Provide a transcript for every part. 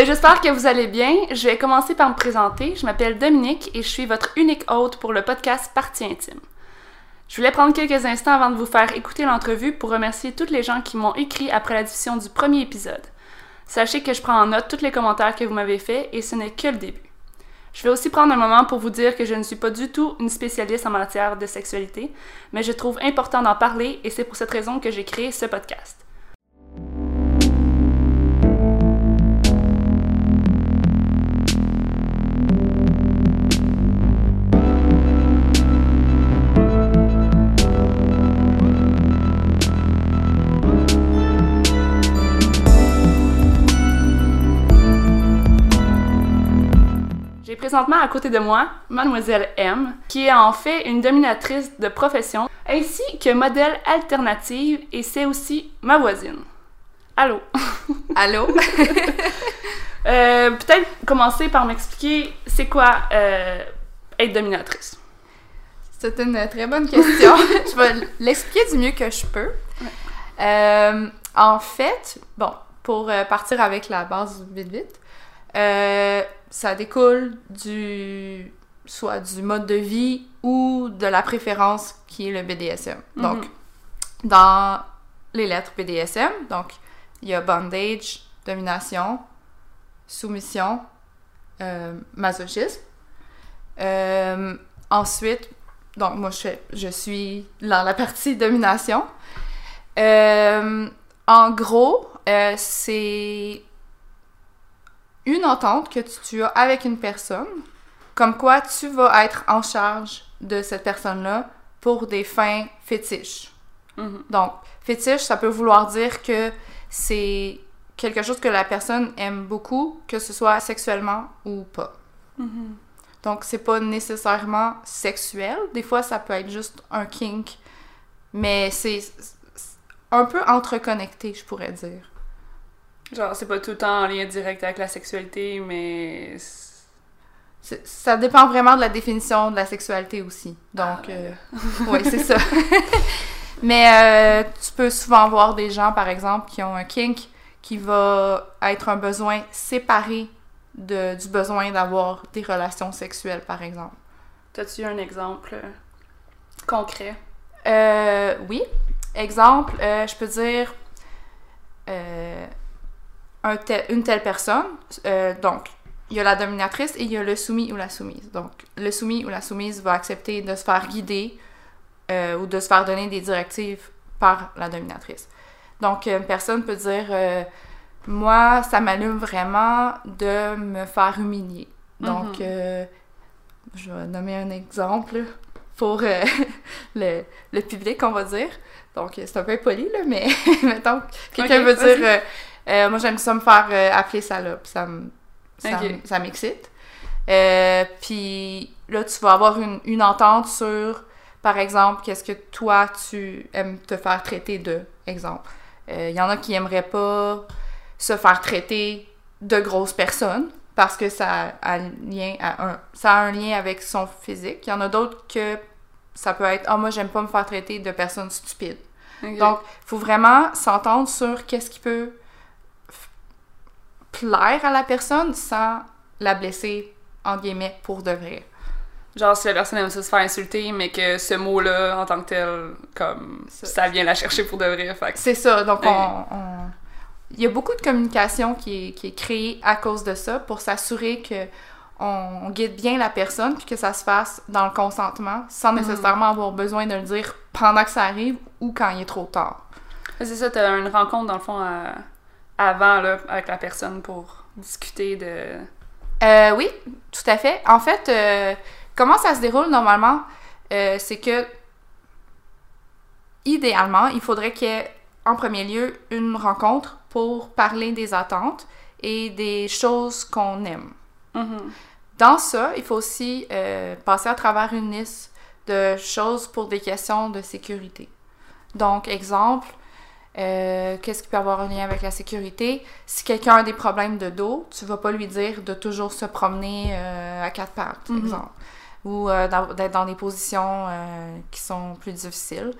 Euh, J'espère que vous allez bien. Je vais commencer par me présenter. Je m'appelle Dominique et je suis votre unique hôte pour le podcast Partie intime. Je voulais prendre quelques instants avant de vous faire écouter l'entrevue pour remercier toutes les gens qui m'ont écrit après la diffusion du premier épisode. Sachez que je prends en note tous les commentaires que vous m'avez faits et ce n'est que le début. Je vais aussi prendre un moment pour vous dire que je ne suis pas du tout une spécialiste en matière de sexualité, mais je trouve important d'en parler et c'est pour cette raison que j'ai créé ce podcast. Présentement à côté de moi Mademoiselle M, qui est en fait une dominatrice de profession, ainsi que modèle alternative, et c'est aussi ma voisine. Allô? Allô? Euh, Peut-être commencer par m'expliquer c'est quoi euh, être dominatrice? C'est une très bonne question. je vais l'expliquer du mieux que je peux. Euh, en fait, bon, pour partir avec la base vite vite, ça découle du soit du mode de vie ou de la préférence qui est le BDSM. Donc, dans les lettres BDSM, donc il y a bondage, domination, soumission, euh, masochisme. Euh, ensuite, donc moi je, suis dans la partie domination. Euh, en gros, c'est une entente que tu, tu as avec une personne, comme quoi tu vas être en charge de cette personne-là pour des fins fétiches. Mhm. Donc, fétiche, ça peut vouloir dire que c'est quelque chose que la personne aime beaucoup, que ce soit sexuellement ou pas. Mhm. Donc, c'est pas nécessairement sexuel. Des fois, ça peut être juste un kink. Mais c'est c'est un peu entreconnecté, je pourrais dire. Genre, c'est pas tout le temps en lien direct avec la sexualité, mais. Ça dépend vraiment de la définition de la sexualité aussi. Donc, Ah, euh, oui, c'est ça. Mais euh, tu peux souvent voir des gens, par exemple, qui ont un kink qui va être un besoin séparé de, du besoin d'avoir des relations sexuelles, par exemple. T'as-tu un exemple euh, concret? Euh, oui. Exemple, je peux dire euh, un tel- une telle personne. euh, donc, il y a la dominatrice et il y a le soumis ou la soumise. Donc, le soumis ou la soumise va accepter de se faire guider euh, ou de se faire donner des directives par la dominatrice. Donc, une personne peut dire euh, Moi, ça m'allume vraiment de me faire humilier. Donc, Mhm. euh, je vais nommer un exemple pour le, le public, on va dire. Donc, c'est un peu impoli, là, mais mettons, quelqu'un veut dire euh, euh, Moi, j'aime ça me faire euh, appeler salope. Ça me- ça Ok. me- ça m'excite. Euh, Puis là, tu vas avoir une, une entente sur, par exemple, qu'est-ce que toi, tu aimes te faire traiter de, exemple. Euh, Il y en a qui aimeraient pas se faire traiter de grosses personnes parce que ça a, un lien à un, ça a un lien avec son physique. Il y en a d'autres que ça peut être « Ah, moi, j'aime pas me faire traiter de personnes stupides. Donc, il faut vraiment s'entendre sur qu'est-ce qui peut plaire à la personne sans la blesser, en guillemets, pour de vrai. Genre, si la personne aime ça se faire insulter, mais que ce mot-là, en tant que tel, comme, Ça- ça, vient la chercher pour de vrai. Fait C'est ça. Donc, Ouais. on, on- il y a beaucoup de communication qui est, qui est créée à cause de ça pour s'assurer que on, on guide bien la personne puis que ça se fasse dans le consentement sans nécessairement avoir besoin de le dire pendant que ça arrive ou quand il est trop tard. C'est ça, t'as une rencontre, dans le fond, à- avant, là, avec la personne pour discuter de... Euh, oui, tout à fait. En fait, euh, comment ça se déroule normalement, euh, c'est que idéalement, il faudrait qu'il y ait en premier lieu une rencontre pour parler des attentes et des choses qu'on aime. Mhm. Dans ça, il faut aussi passer à travers une liste de choses pour des questions de sécurité. Donc, exemple, euh, qu'est-ce qui peut avoir un lien avec la sécurité? Si quelqu'un a des problèmes de dos, tu vas pas lui dire de toujours se promener euh, à quatre pattes, Mhm. exemple, ou euh, d'être dans des positions euh, qui sont plus difficiles.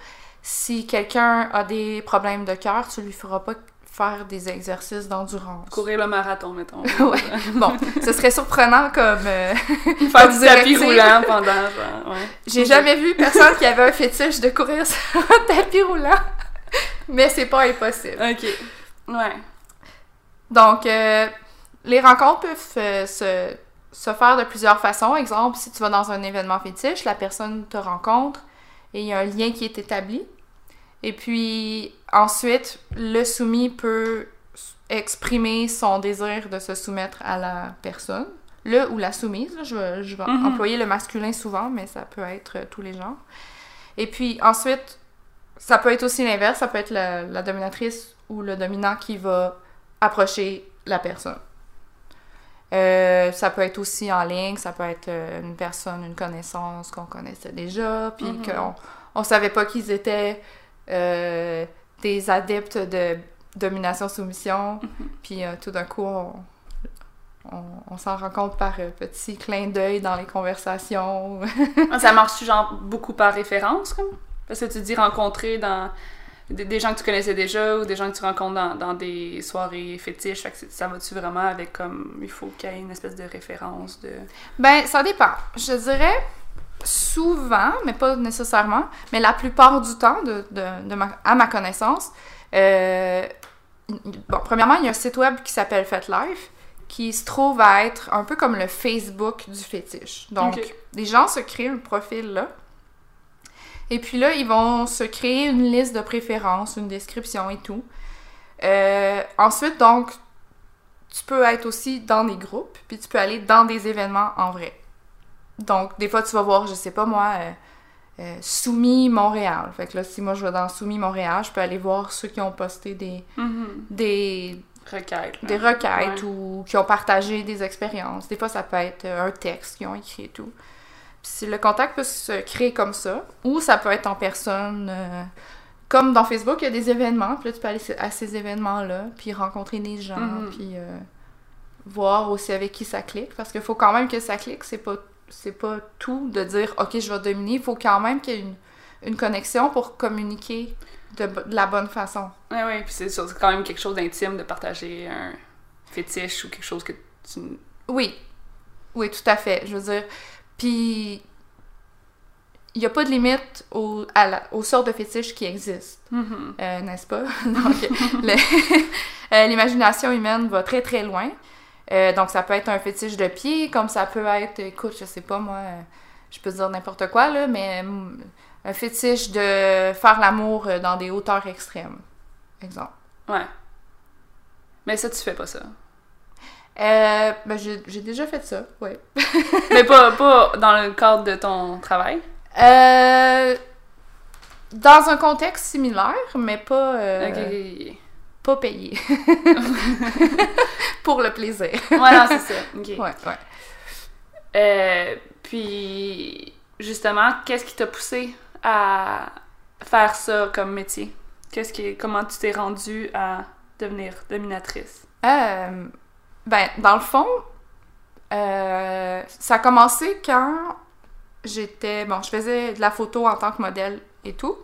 Si quelqu'un a des problèmes de cœur, tu lui feras pas faire des exercices d'endurance. Courir le marathon, mettons. ouais. Bon, ce serait surprenant comme. euh, Faire comme du tapis roulant pendant, ouais. J'ai jamais vu personne qui avait un fétiche de courir sur un tapis roulant. Mais c'est pas impossible. Ok. Ouais. Donc, euh, les rencontres peuvent euh, se, se faire de plusieurs façons. Exemple, si tu vas dans un événement fétiche, la personne te rencontre et il y a un lien qui est établi. Et puis, ensuite, le soumis peut exprimer son désir de se soumettre à la personne. Le ou la soumise, là, je vais, je vais Mhm. employer le masculin souvent, mais ça peut être euh, tous les genres. Et puis, ensuite, ça peut être aussi l'inverse, ça peut être la, la dominatrice ou le dominant qui va approcher la personne. Euh, ça peut être aussi en ligne, ça peut être euh, une personne, une connaissance qu'on connaissait déjà, puis Mhm. qu'on on savait pas qu'ils étaient euh, des adeptes de domination-soumission, puis euh, tout d'un coup, on, on, on s'en rend compte par euh, petits clins d'œil dans les conversations. Ah, Ça marche genre beaucoup par référence, comme? Parce que tu dis rencontrer dans des, gens que tu connaissais déjà ou des gens que tu rencontres dans, dans des soirées fétiches. Fait que ça va-tu vraiment avec comme il faut qu'il y ait une espèce de référence de. Ben, ça dépend. Je dirais souvent, mais pas nécessairement, mais la plupart du temps, de, de- de ma- à ma connaissance, euh, bon, premièrement, il y a un site web qui s'appelle FetLife qui se trouve à être un peu comme le Facebook du fétiche. Donc, les gens se créent un profil là. Et puis là, ils vont se créer une liste de préférences, une description et tout. Euh, ensuite, donc, tu peux être aussi dans des groupes, puis tu peux aller dans des événements en vrai. Donc, des fois, tu vas voir, je sais pas moi, euh, euh, Soumis Montréal. Fait que là, si moi je vais dans Soumis Montréal, je peux aller voir ceux qui ont posté des, des, Requête. là. des requêtes Ouais. ou qui ont partagé des expériences. Des fois, ça peut être un texte qu'ils ont écrit et tout. Puis si le contact peut se créer comme ça, ou ça peut être en personne. euh, comme dans Facebook, il y a des événements, puis là, tu peux aller à ces événements-là, puis rencontrer des gens, Mhm. puis euh, voir aussi avec qui ça clique. Parce qu'il faut quand même que ça clique, c'est pas, c'est pas tout de dire « Ok, je vais dominer », il faut quand même qu'il y ait une, une connexion pour communiquer de, de la bonne façon. Ouais, ouais, puis c'est quand même quelque chose d'intime de partager un fétiche ou quelque chose que tu. Oui, oui, tout à fait. Je veux dire, puis il n'y a pas de limite au, à la- aux sortes de fétiches qui existent, Mhm. euh, n'est-ce pas? Donc, euh, l'imagination humaine va très très loin. Euh, donc, ça peut être un fétiche de pied, comme ça peut être, écoute, je sais pas moi, je peux dire n'importe quoi, là, mais euh, un fétiche de faire l'amour dans des hauteurs extrêmes, exemple. Ouais. Mais ça, tu fais pas ça. Euh, ben, j'ai déjà fait ça, oui. Mais pas, pas dans le cadre de ton travail? Euh, dans un contexte similaire, mais pas, euh, pas payé. Pour le plaisir. Ouais, non, c'est ça. Ouais, ouais. Euh, puis, justement, qu'est-ce qui t'a poussé à faire ça comme métier? Qu'est-ce qui, comment tu t'es rendue à devenir dominatrice? Euh, ben, dans le fond, euh, ça a commencé quand j'étais. Bon, je faisais de la photo en tant que modèle et tout.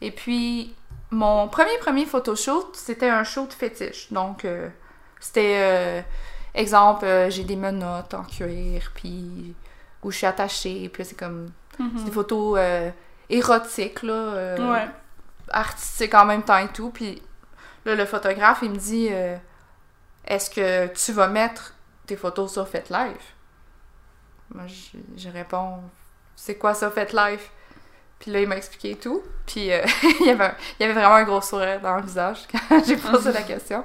Et puis, mon premier, premier photoshoot, c'était un shoot fétiche. Donc, euh, c'était. euh, exemple, j'ai des menottes en cuir, puis. où je suis attachée, puis c'est comme. C'est des photos érotiques, là. Ouais. artistique en même temps et tout. Puis là, le photographe, il me dit Est-ce que tu vas mettre tes photos sur FetLife Moi, je, je réponds C'est quoi ça, FetLife Puis là, il m'a expliqué tout. Puis euh, il, y avait un- il y avait vraiment un gros sourire dans le visage quand j'ai posé la question.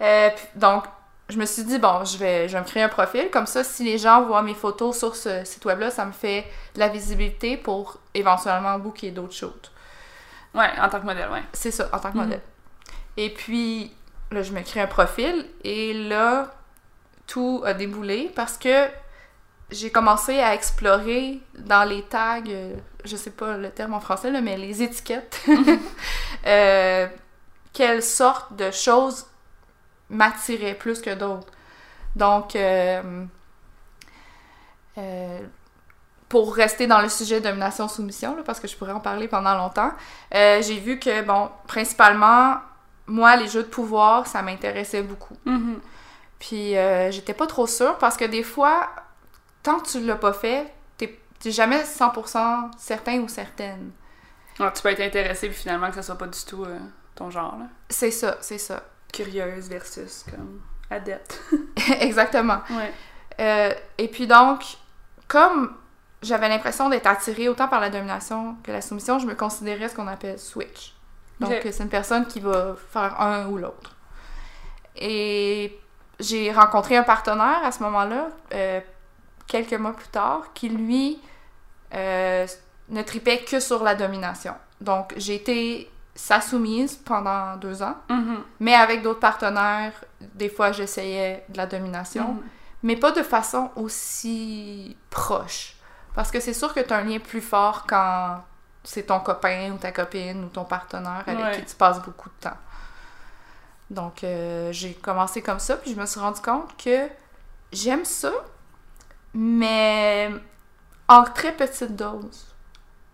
Euh, puis donc, je me suis dit, bon, je vais, je vais me créer un profil. Comme ça, si les gens voient mes photos sur ce site web-là, ça me fait de la visibilité pour éventuellement booker d'autres shoots. Ouais, en tant que modèle, ouais. C'est ça, en tant que Mhm. modèle. Et puis, là, je me crée un profil et là, tout a déboulé parce que j'ai commencé à explorer dans les tags, euh, je sais pas le terme en français, là, mais les étiquettes, euh, quelles sortes de choses m'attiraient plus que d'autres. Donc, euh, euh, pour rester dans le sujet domination-soumission, parce que je pourrais en parler pendant longtemps, euh, j'ai vu que, bon, principalement, moi, les jeux de pouvoir, ça m'intéressait beaucoup. Mhm. Puis euh, j'étais pas trop sûre parce que des fois, tant que tu l'as pas fait, t'es jamais 100% certain ou certaine. Ouais, tu peux être intéressé, puis finalement que ça soit pas du tout euh, ton genre. C'est ça, c'est ça. Curieuse versus comme adepte. Exactement. Ouais. Euh, et puis donc, comme j'avais l'impression d'être attirée autant par la domination que la soumission, je me considérais ce qu'on appelle switch. Donc, c'est une personne qui va faire un ou l'autre. Et j'ai rencontré un partenaire à ce moment-là, euh, quelques mois plus tard, qui lui euh, ne tripait que sur la domination. Donc, j'ai été sa soumise pendant deux ans, Mhm. mais avec d'autres partenaires, des fois, j'essayais de la domination Mhm. mais pas de façon aussi proche. Parce que c'est sûr que tu as un lien plus fort quand c'est ton copain ou ta copine ou ton partenaire avec Ouais. qui tu passes beaucoup de temps. Donc, euh, j'ai commencé comme ça, puis je me suis rendu compte que j'aime ça, mais en très petite dose.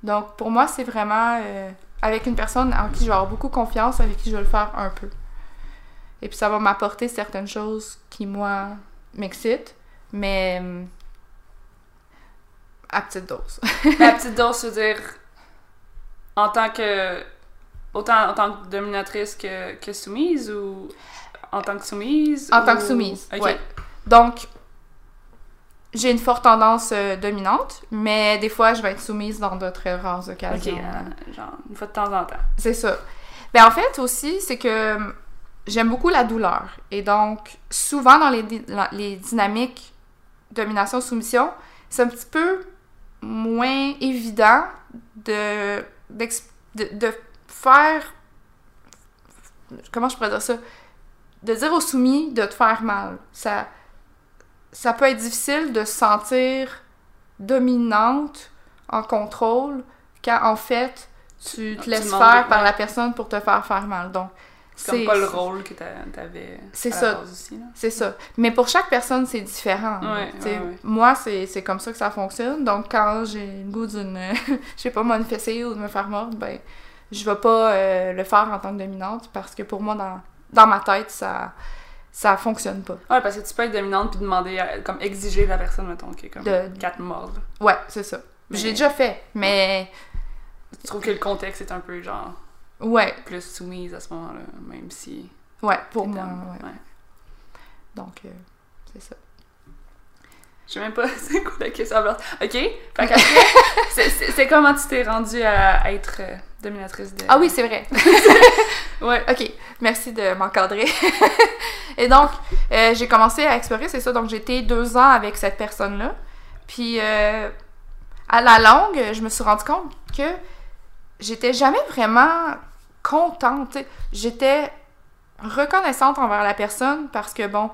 Donc, pour moi, c'est vraiment euh, avec une personne en qui je vais avoir beaucoup confiance, avec qui je vais le faire un peu. Et puis, ça va m'apporter certaines choses qui, moi, m'excitent, mais hum, à petite dose. La petite dose, se dire en tant que. Autant en tant que dominatrice que, que soumise ou en tant que soumise? En ou- tant que soumise, Ok. ouais. Donc, j'ai une forte tendance euh, dominante, mais des fois, je vais être soumise dans d'autres rares Ok, occasions. euh, genre une fois de temps en temps. C'est ça. Ben, en fait, aussi, c'est que hum, j'aime beaucoup la douleur. Et donc, souvent dans les, les dynamiques domination-soumission, c'est un petit peu moins évident de, de, de faire. Comment je pourrais dire ça? De dire au soumis de te faire mal. Ça, ça peut être difficile de se sentir dominante, en contrôle, quand en fait, tu te laisses faire par la personne pour te faire faire mal. Donc, C'est comme pas le rôle que t'a- t'avais C'est ça. base aussi, là. C'est ça. Mais pour chaque personne, c'est différent. Ouais, Tu sais, ouais, ouais. Moi, c'est c'est comme ça que ça fonctionne. Donc, quand j'ai le goût d'une, je sais pas, fessée ou de me faire mordre, ben, je vais pas euh, le faire en tant que dominante parce que pour moi, dans, dans ma tête, ça ça fonctionne pas. Ouais, parce que tu peux être dominante puis demander, à- comme exiger de la personne, mettons, qui est comme De- quatre morts. Ouais, c'est ça. Mais- J'ai déjà fait, mais Je trouve que le contexte est un peu, genre, ouais, plus soumise à ce moment-là, même si. ouais, pour moi, ouais. Ouais. Donc, euh, c'est ça. Je sais même pas c'est quoi la question. alors. Ok? C'est- comment tu t'es rendue à, à être euh, dominatrice de. Ah oui, c'est vrai. Ouais. Ok, merci de m'encadrer. Et donc, euh, j'ai commencé à explorer, c'est ça. Donc, été deux ans avec cette personne-là. Puis, euh, à la longue, je me suis rendu compte que j'étais jamais vraiment contente. J'étais reconnaissante envers la personne parce que, bon,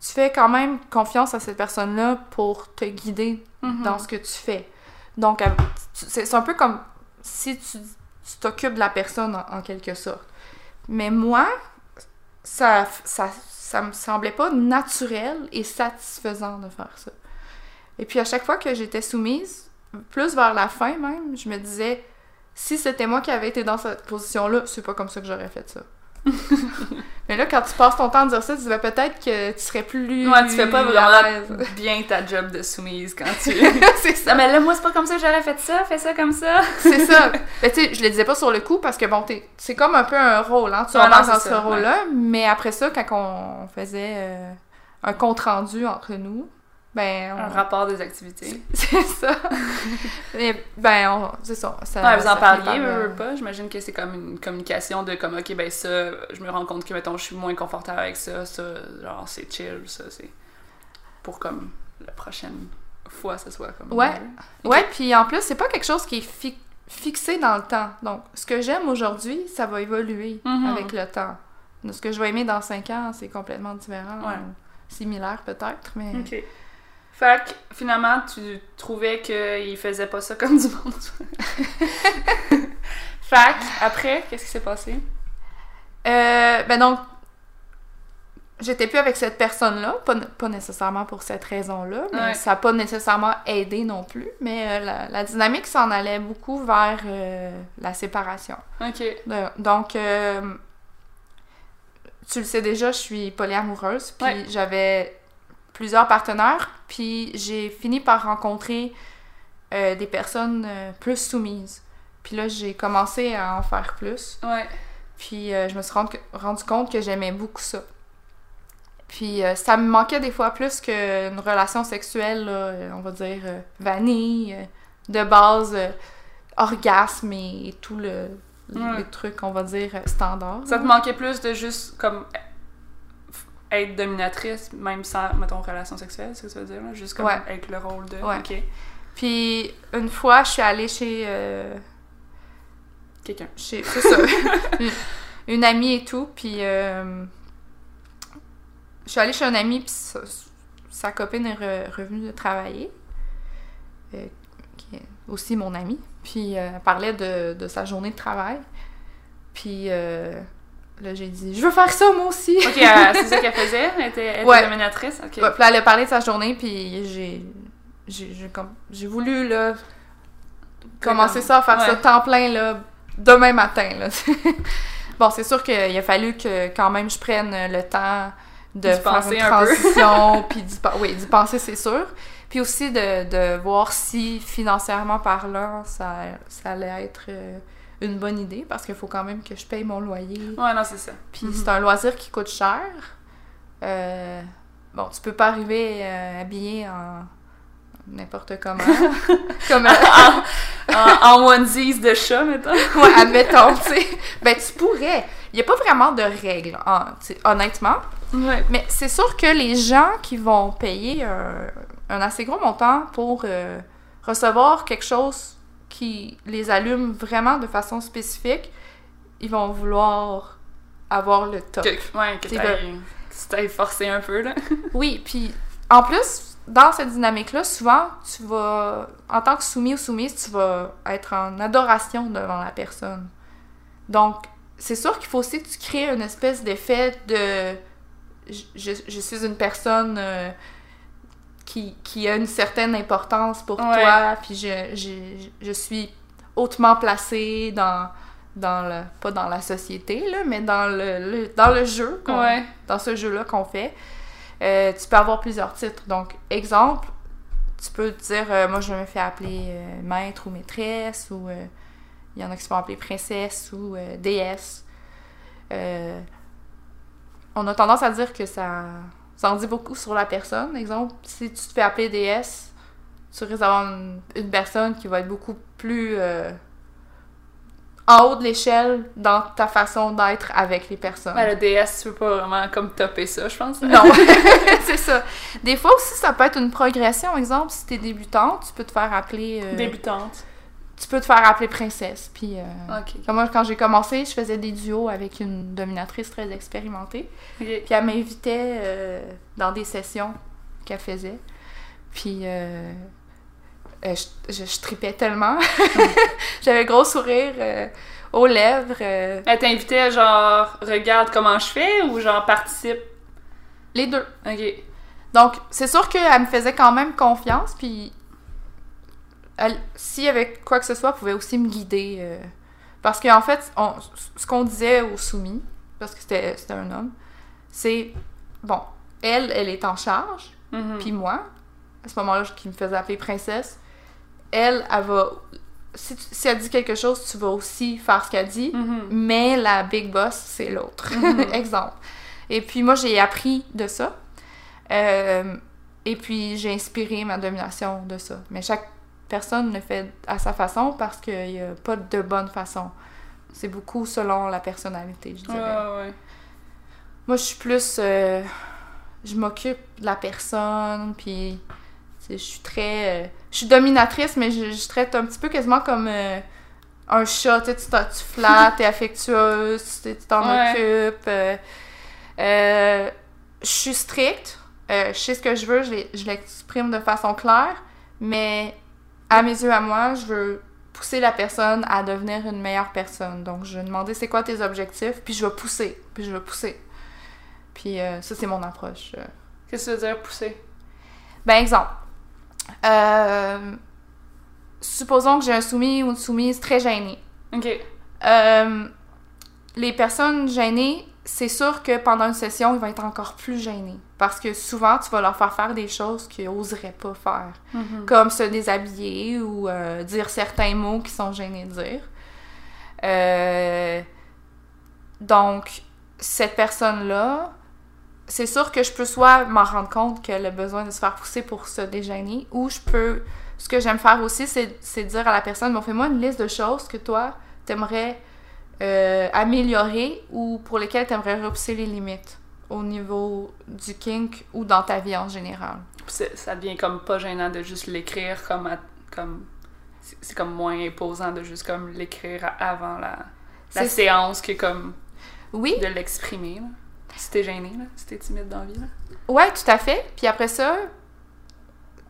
tu fais quand même confiance à cette personne-là pour te guider Mhm. dans ce que tu fais. Donc, c'est un peu comme si tu tu t'occupes de la personne en, en quelque sorte. Mais moi, ça, ça, ça me semblait pas naturel et satisfaisant de faire ça. Et puis à chaque fois que j'étais soumise, plus vers la fin même, je me disais, si c'était moi qui avais été dans cette position-là, c'est pas comme ça que j'aurais fait ça. Mais là, quand tu passes ton temps à dire ça, tu dis ben, peut-être que tu serais plus. Ouais, tu fais pas vraiment bien ta job de soumise quand tu. c'est ça. non, mais là, moi, c'est pas comme ça que j'aurais fait ça, fais ça comme ça. C'est ça. Mais tu sais, je le disais pas sur le coup parce que bon, t'es- c'est comme un peu un rôle, hein. Tu embarques dans ce rôle-là. Mais après ça, quand on faisait euh, un compte rendu entre nous, ben. Un on- rapport des activités. C'est ça. Et, ben, on- c'est ça. ça Ouais, vous en parliez, euh, pas? J'imagine que c'est comme une communication de comme, ok, ben ça, je me rends compte que, mettons, je suis moins confortable avec ça, ça, genre, c'est chill, ça, c'est. Pour comme la prochaine fois, ce soit comme. Ouais. mieux. Ok. Ouais, puis en plus, c'est pas quelque chose qui est fi- fixé dans le temps. Donc, ce que j'aime aujourd'hui, ça va évoluer Mhm. avec le temps. Ce que je vais aimer dans 5 ans, c'est complètement différent. Ouais. ou Similaire peut-être, mais. Ok. Fait que finalement, tu trouvais qu'il faisait pas ça comme du monde. fait que, après, qu'est-ce qui s'est passé? Euh, ben donc, j'étais plus avec cette personne-là, pas, pas nécessairement pour cette raison-là, mais Ouais. ça n'a pas nécessairement aidé non plus. Mais euh, la, la dynamique s'en allait beaucoup vers euh, la séparation. Ok. De- donc, tu le sais déjà, je suis polyamoureuse, puis Ouais. j'avais plusieurs partenaires, puis j'ai fini par rencontrer euh, des personnes euh, plus soumises. Puis là, j'ai commencé à en faire plus. Ouais. Puis euh, je me suis rendu, rendu compte que j'aimais beaucoup ça. Puis ça me manquait des fois plus qu'une relation sexuelle, là, on va dire, vanille, de base, orgasme et, et tout le, Ouais. les trucs, on va dire, standard. Ça te manquait plus de juste comme être dominatrice, même sans, mettons, relation sexuelle, c'est ce que tu veux dire? là? Juste comme Ouais. avec le rôle de. Ouais. Puis une fois, je suis allée chez... euh, Quelqu'un. chez c'est ça. une, une amie et tout, puis euh, je suis allée chez un ami, puis sa, sa copine est re- revenue de travailler, euh, qui est aussi mon amie, puis euh, elle parlait de, de sa journée de travail, puis euh, là j'ai dit « Je veux faire ça moi aussi! Ok, euh, c'est ça qu'elle faisait? Elle était, elle Ouais. dominatrice? Ok. Ouais, puis là, elle a parlé de sa journée, puis j'ai j'ai j'ai comme- j'ai voulu là commencer ça, faire ça Ouais. temps plein là demain matin là. bon, c'est sûr qu'il a fallu que quand même je prenne le temps de faire une un transition, puis d'y oui, d'y penser c'est sûr. Puis aussi de, de voir si financièrement parlant ça, ça allait être euh, une bonne idée parce qu'il faut quand même que je paye mon loyer. Ouais, non, c'est ça. Puis Mhm. c'est un loisir qui coûte cher. Euh, bon, tu peux pas arriver euh, habillé en n'importe comment. Comme, euh, en, en onesies de chat, mettons. ouais, admettons, tu sais. Ben, tu pourrais. Il y a pas vraiment de règles, en- honnêtement. Ouais. Mais c'est sûr que les gens qui vont payer un, un assez gros montant pour euh, recevoir quelque chose qui les allume vraiment de façon spécifique, ils vont vouloir avoir le top. Que, ouais, que t'ailles forcé un peu, là. Oui, puis en plus, dans cette dynamique-là, souvent, tu vas, en tant que soumis ou soumise, tu vas être en adoration devant la personne. Donc, c'est sûr qu'il faut aussi que tu crées une espèce d'effet de je, je- je suis une personne euh, qui, qui a une certaine importance pour Ouais. toi, puis je, je, je suis hautement placée dans, dans le, pas dans la société, là, mais dans le, le- dans le jeu, Ouais. dans ce jeu-là qu'on fait. Euh, tu peux avoir plusieurs titres. Donc, exemple, tu peux te dire, euh, moi, je me fais appeler euh, maître ou maîtresse, ou il y en a qui se font appeler princesse ou déesse. On a tendance à dire que ça, ça en dit beaucoup sur la personne. Exemple, si tu te fais appeler déesse, tu risques d'avoir une, une personne qui va être beaucoup plus euh, en haut de l'échelle dans ta façon d'être avec les personnes. Ouais, le DS, tu peux pas vraiment comme topper ça, je pense. Non, c'est ça. Des fois aussi, ça peut être une progression. Exemple, si t'es débutante, tu peux te faire appeler... euh, Débutante. Tu peux te faire appeler princesse. Puis, euh, moi, quand j'ai commencé, je faisais des duos avec une dominatrice très expérimentée. Puis elle m'invitait euh, dans des sessions qu'elle faisait. Puis euh, je, je, je tripais tellement. J'avais un gros sourire aux lèvres. Elle t'invitait genre, regarde comment je fais ou genre, participe? les deux. Ok. Donc, c'est sûr qu'elle me faisait quand même confiance, puis y avait quoi que ce soit, pouvait aussi me guider. euh, parce qu'en fait, on- ce qu'on disait aux soumis, parce que c'était un homme, c'est, bon, elle, elle est en charge, Mhm. puis moi, à ce moment-là, qui me faisait appeler princesse, elle, elle va... Si, tu- si elle dit quelque chose, tu vas aussi faire ce qu'elle dit, Mhm. mais la big boss, c'est l'autre. Mhm. Exemple. Et puis moi, j'ai appris de ça. Euh, et puis j'ai inspiré ma domination de ça. Mais chaque personne le fait à sa façon parce qu'il n'y a pas de bonne façon. C'est beaucoup selon la personnalité, je dirais. ouais, ouais. Moi, je suis plus... euh, je m'occupe de la personne, puis... Je suis très... euh, je suis dominatrice, mais je, je traite un petit peu quasiment comme euh, un chat. Tu tu flattes, t'es affectueuse, tu t'en Ouais. occupes. je suis stricte. je sais ce que je veux, je l'exprime de façon claire, mais à mes yeux, à moi, je veux pousser la personne à devenir une meilleure personne. Donc, je vais demander c'est quoi tes objectifs, puis je vais pousser, puis je vais pousser. Puis euh, ça, c'est mon approche. euh. Qu'est-ce que ça veut dire pousser? Ben, exemple. Euh, supposons que j'ai un soumis ou une soumise très gênée. Ok. Euh, les personnes gênées c'est sûr que pendant une session, ils vont être encore plus gênés. Parce que souvent, tu vas leur faire faire des choses qu'ils n'oseraient pas faire. Mhm. Comme se déshabiller ou euh, dire certains mots qu'ils sont gênés de dire. Euh, donc, cette personne-là, c'est sûr que je peux soit m'en rendre compte qu'elle a besoin de se faire pousser pour se dégêner, ou je peux. Ce que j'aime faire aussi, c'est c'est dire à la personne bon, fais-moi une liste de choses que toi, t'aimerais euh, améliorer ou pour lesquelles t'aimerais repousser les limites au niveau du kink ou dans ta vie en général? Ça devient comme pas gênant de juste l'écrire comme à- comme c'est comme moins imposant de juste comme l'écrire avant la, la séance que comme Oui, de l'exprimer. Si t'es gêné là, si t'es timide dans la vie là. Ouais, tout à fait. Puis après ça,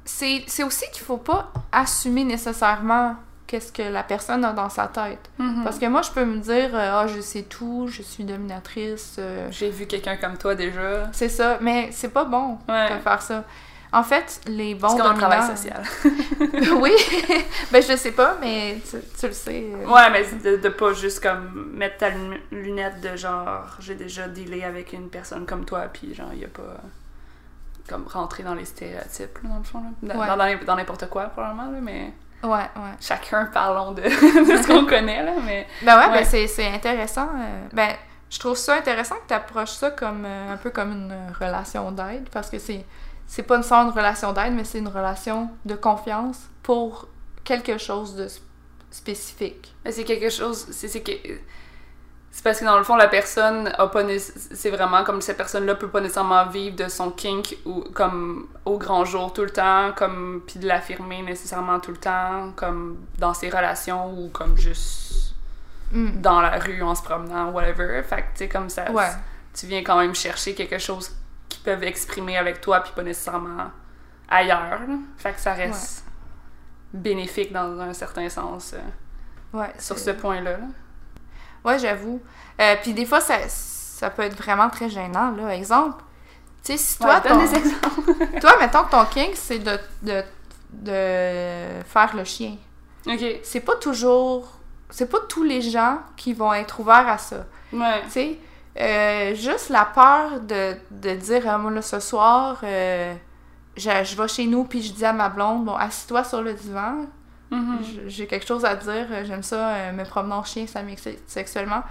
c'est c'est aussi qu'il faut pas assumer nécessairement qu'est-ce que la personne a dans sa tête. Parce que moi, je peux me dire, euh, ah, je sais tout, je suis dominatrice, euh, J'ai vu quelqu'un comme toi déjà. c'est ça. Mais c'est pas bon Ouais. de faire ça. En fait, les bons C'est comme un dominants... travail social. oui, ben je sais pas, mais tu, tu le sais. euh. Ouais, mais c'est de, de pas juste comme mettre ta lun- lunette de genre j'ai déjà dealé avec une personne comme toi, puis genre il y a pas comme rentrer dans les stéréotypes là, dans le fond là. Dans, Ouais. dans- dans- dans n'importe quoi probablement là, mais Ouais, ouais. chacun parlons de, de ce qu'on connaît là, mais Ben ouais, Ouais. ben c'est, intéressant. euh, ben, je trouve ça intéressant que tu approches ça comme euh, un peu comme une euh, relation d'aide parce que c'est, c'est pas nécessairement une relation d'aide, mais c'est une relation de confiance pour quelque chose de spécifique. Mais c'est quelque chose. C'est c'est que. C'est parce que dans le fond, la personne a pas. C'est vraiment comme cette personne-là peut pas nécessairement vivre de son kink ou comme au grand jour tout le temps, comme. puis de l'affirmer nécessairement tout le temps, comme dans ses relations ou comme juste Mm. dans la rue en se promenant, whatever. Fait que tu sais, comme ça. Ouais. Tu viens quand même chercher quelque chose qu'ils peuvent exprimer avec toi, puis pas nécessairement ailleurs. là. Fait que ça reste bénéfique dans un certain sens euh, Ouais, sur ce point-là. là. Ouais, j'avoue. Euh, Puis des fois, ça, ça peut être vraiment très gênant. Là. Exemple, tu sais, si toi, Ouais, donne ton- des exemples. toi, mettons que ton kink, c'est de, de, de faire le chien. Ok. C'est pas toujours... C'est pas tous les gens qui vont être ouverts à ça. Ouais. Tu sais, euh, juste la peur de, de dire, ah, moi, là, ce soir, euh, je, je vais chez nous, puis je dis à ma blonde, bon, assis-toi sur le divan, Mhm. j- j'ai quelque chose à dire, euh, j'aime ça, euh, me promener en chien, ça m'excite sexuellement.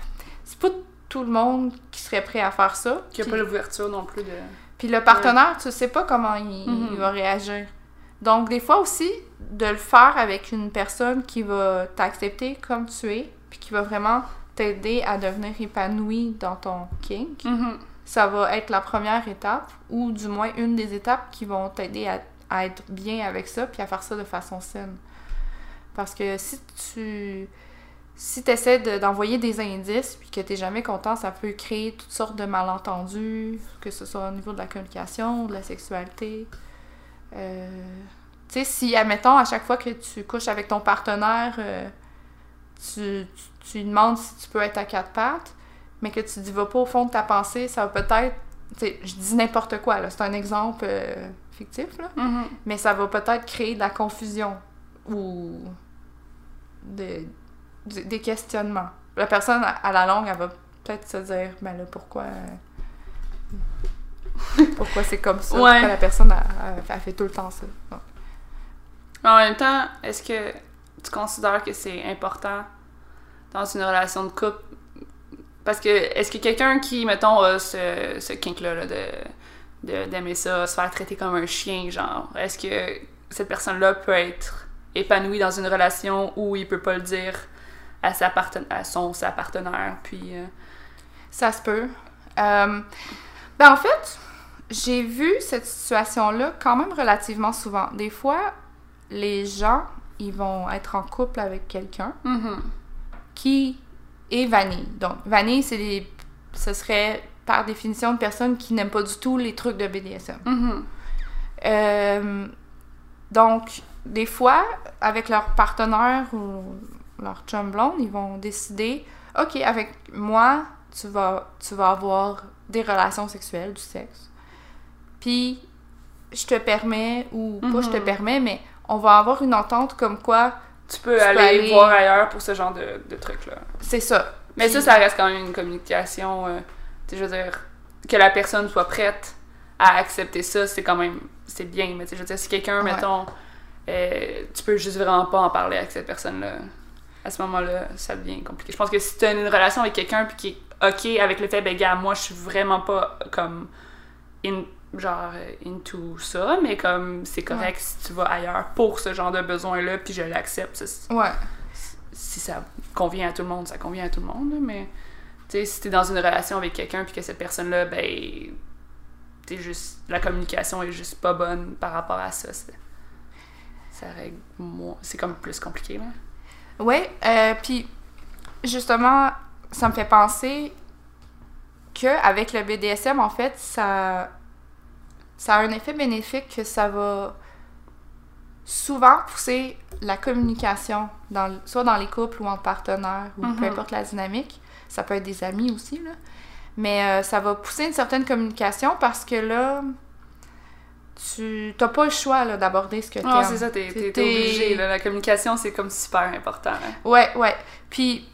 C'est pas tout le monde qui serait prêt à faire ça. Puis- a pas l'ouverture non plus de. puis le partenaire, tu sais pas comment il, Mhm. il va réagir. Donc, des fois aussi, de le faire avec une personne qui va t'accepter comme tu es, puis qui va vraiment t'aider à devenir épanoui dans ton kink, Mhm. ça va être la première étape, ou du moins une des étapes qui vont t'aider à, à être bien avec ça, puis à faire ça de façon saine. Parce que si tu si essaies d'envoyer des indices puis que tu jamais content, ça peut créer toutes sortes de malentendus, que ce soit au niveau de la communication, de la sexualité. Euh, tu sais, si, admettons, à chaque fois que tu couches avec ton partenaire, euh, tu, tu, tu lui demandes si tu peux être à quatre pattes, mais que tu ne vas pas au fond de ta pensée, ça va peut-être. tu sais, Je dis n'importe quoi, là. C'est un exemple euh, fictif, là. Mhm. Mais ça va peut-être créer de la confusion ou des, des des questionnements. La personne, à, la longue, elle va peut-être se dire, mais là, pourquoi... pourquoi c'est comme ça? Ouais. Pourquoi la personne, elle fait tout le temps ça? En même temps, est-ce que tu considères que c'est important dans une relation de couple? Parce que, est-ce que quelqu'un qui, mettons, a ce, ce kink-là là, de de- d'aimer ça, se faire traiter comme un chien, genre, est-ce que cette personne-là peut être épanouie dans une relation où il peut pas le dire à, sa parten- à son sa partenaire, puis... euh, Ça se peut. Euh, ben en fait, j'ai vu cette situation-là quand même relativement souvent. Des fois, les gens, ils vont être en couple avec quelqu'un mhm. qui est vanille. Donc, vanille, c'est des... ce serait par définition une personne qui n'aime pas du tout les trucs de BDSM. Mhm. Euh, donc, des fois, avec leur partenaire ou leur chum blonde, ils vont décider OK, avec moi, tu vas, tu vas avoir des relations sexuelles, du sexe. Puis, je te permets, ou pas je te Mhm. permets, mais on va avoir une entente comme quoi Tu peux Tu peux aller, voir ailleurs pour ce genre de, de trucs-là. c'est ça. Mais Puis- ça, ça reste quand même une communication euh, Tu je veux dire, que la personne soit prête à accepter ça, c'est quand même, c'est bien, mais tu je veux dire, si quelqu'un, Ouais. mettons, euh, tu peux juste vraiment pas en parler avec cette personne-là, à ce moment-là, ça devient compliqué. Je pense que si tu as une relation avec quelqu'un puis qui est OK avec le fait, ben gars, moi, je suis vraiment pas comme in- genre euh, into ça, mais comme c'est correct si tu vas ailleurs pour ce genre de besoin-là, puis je l'accepte. Ouais. si ça convient à tout le monde, ça convient à tout le monde, mais tu sais, si t'es dans une relation avec quelqu'un puis que cette personne-là, ben, t'es juste, la communication est juste pas bonne par rapport à ça, c'est- ça règle moins, c'est comme plus compliqué, là. Oui, euh, puis justement, ça me fait penser que avec le BDSM, en fait, ça, ça a un effet bénéfique que ça va souvent pousser la communication, dans, soit dans les couples ou entre partenaires, ou peu Mhm. importe la dynamique. Ça peut être des amis aussi, là. Mais euh, ça va pousser une certaine communication parce que là, tu n'as pas le choix là, d'aborder ce que tu Non, c'est ça, t'es, t'es- t'es obligé, là. La communication, c'est comme super important, hein. Ouais, ouais. Puis,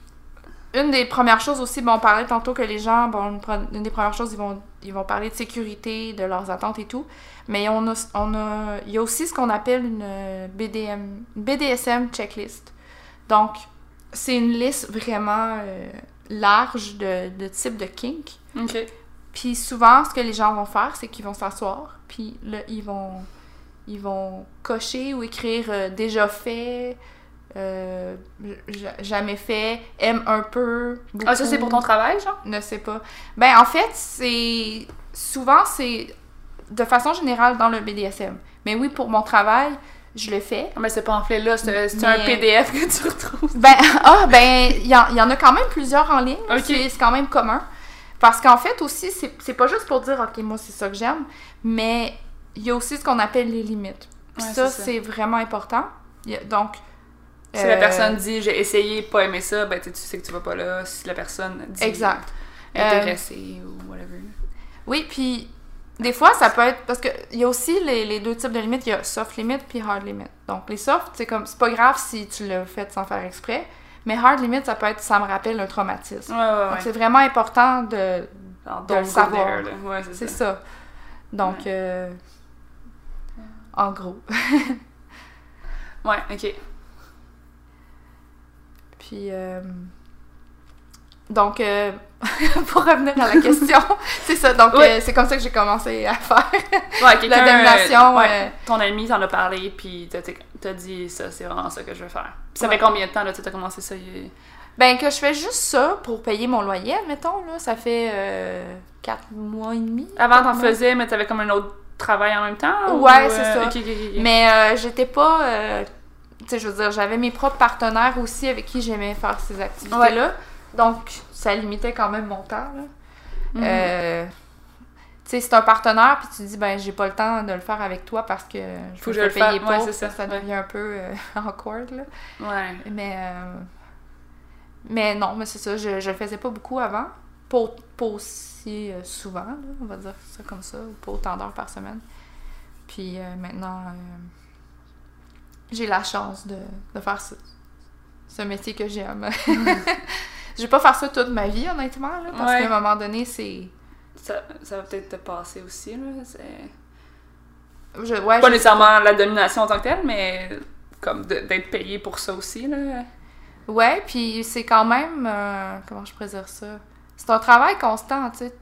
une des premières choses aussi, bon, on parlait tantôt que les gens, bon, une, des premières choses, ils vont, ils vont parler de sécurité, de leurs attentes et tout. Mais on a, on a, il y a aussi ce qu'on appelle une euh, BDM, une BDSM checklist. Donc, c'est une liste vraiment euh, large de, de types de kink. OK. Puis souvent, ce que les gens vont faire, c'est qu'ils vont s'asseoir, puis là, ils vont, ils vont cocher ou écrire euh, déjà fait, euh, jamais fait, aime un peu. Ah, ça, c'est pour ton travail, genre? Ne sais pas. Ben, en fait, c'est. Souvent, c'est de façon générale dans le BDSM. Mais oui, pour mon travail, je le fais. Ah, mais ce pamphlet-là, c'est, Mais- un PDF que tu retrouves. Ben, ah, ben, il y, en- il y en a quand même plusieurs en ligne. là. Ok. C'est c'est quand même commun. Parce qu'en fait, aussi, c'est pas juste pour dire, OK, moi, c'est ça que j'aime, mais il y a aussi ce qu'on appelle les limites. Puis Ouais, ça, c'est vraiment important. Donc. Si la euh, personne dit j'ai essayé, pas aimé ça, ben tu sais, que tu vas pas là. Si la personne dit Exact. Euh, intéressée ou whatever. Oui, puis des fois, ça peut être. Parce qu'il y a aussi les, les deux types de limites. Il y a soft limit puis hard limit. Donc, les soft, c'est comme. C'est pas grave si tu l'as fait sans faire exprès. Mais hard limit, ça peut être. Ça me rappelle un traumatisme. Ouais, ouais, Donc, ouais. c'est vraiment important de, de le savoir. C'est ça. ça. Donc, euh, en gros. Ouais, ok. Puis, euh, donc, euh, pour revenir à la question, c'est ça. Donc, euh, c'est comme ça que j'ai commencé à faire. Ouais. La domination, euh, ouais, euh, Ton ami t'en a parlé, puis t'as, dit ça, c'est vraiment ça que je veux faire. Ça Ouais. fait combien de temps, là, tu as commencé ça? il- Ben, que je fais juste ça pour payer mon loyer, admettons, là. Ça fait euh, quatre mois et demi. Avant, t'en faisais, mais t'avais comme un autre travail en même temps? ou, Ouais, c'est euh, ça. Mais euh, j'étais pas. euh, tu sais, je veux dire, j'avais mes propres partenaires aussi avec qui j'aimais faire ces activités-là. Donc, ça limitait quand même mon temps, là. Mhm. Euh, tu sais, c'est un partenaire, puis tu dis, ben, j'ai pas le temps de le faire avec toi parce que je Faut peux que je le payer Ouais, c'est ça, Ça ouais. devient un peu euh, awkward, là. Ouais. Mais, euh, mais non, mais c'est ça, je, je le faisais pas beaucoup avant. Pas, pas aussi euh, souvent, là, on va dire ça comme ça, ou pas autant d'heures par semaine. Puis euh, maintenant, euh, j'ai la chance de, de faire ce, ce métier que j'aime. je vais pas faire ça toute ma vie, honnêtement, là, parce Ouais. qu'à un moment donné, c'est. Ça, ça va peut-être te passer aussi, là. C'est... Je, ouais, Pas je- nécessairement la domination en tant que telle, mais comme d'être payé pour ça aussi, là. Ouais, puis c'est quand même. euh, comment je dire ça? C'est un travail constant, tu sais.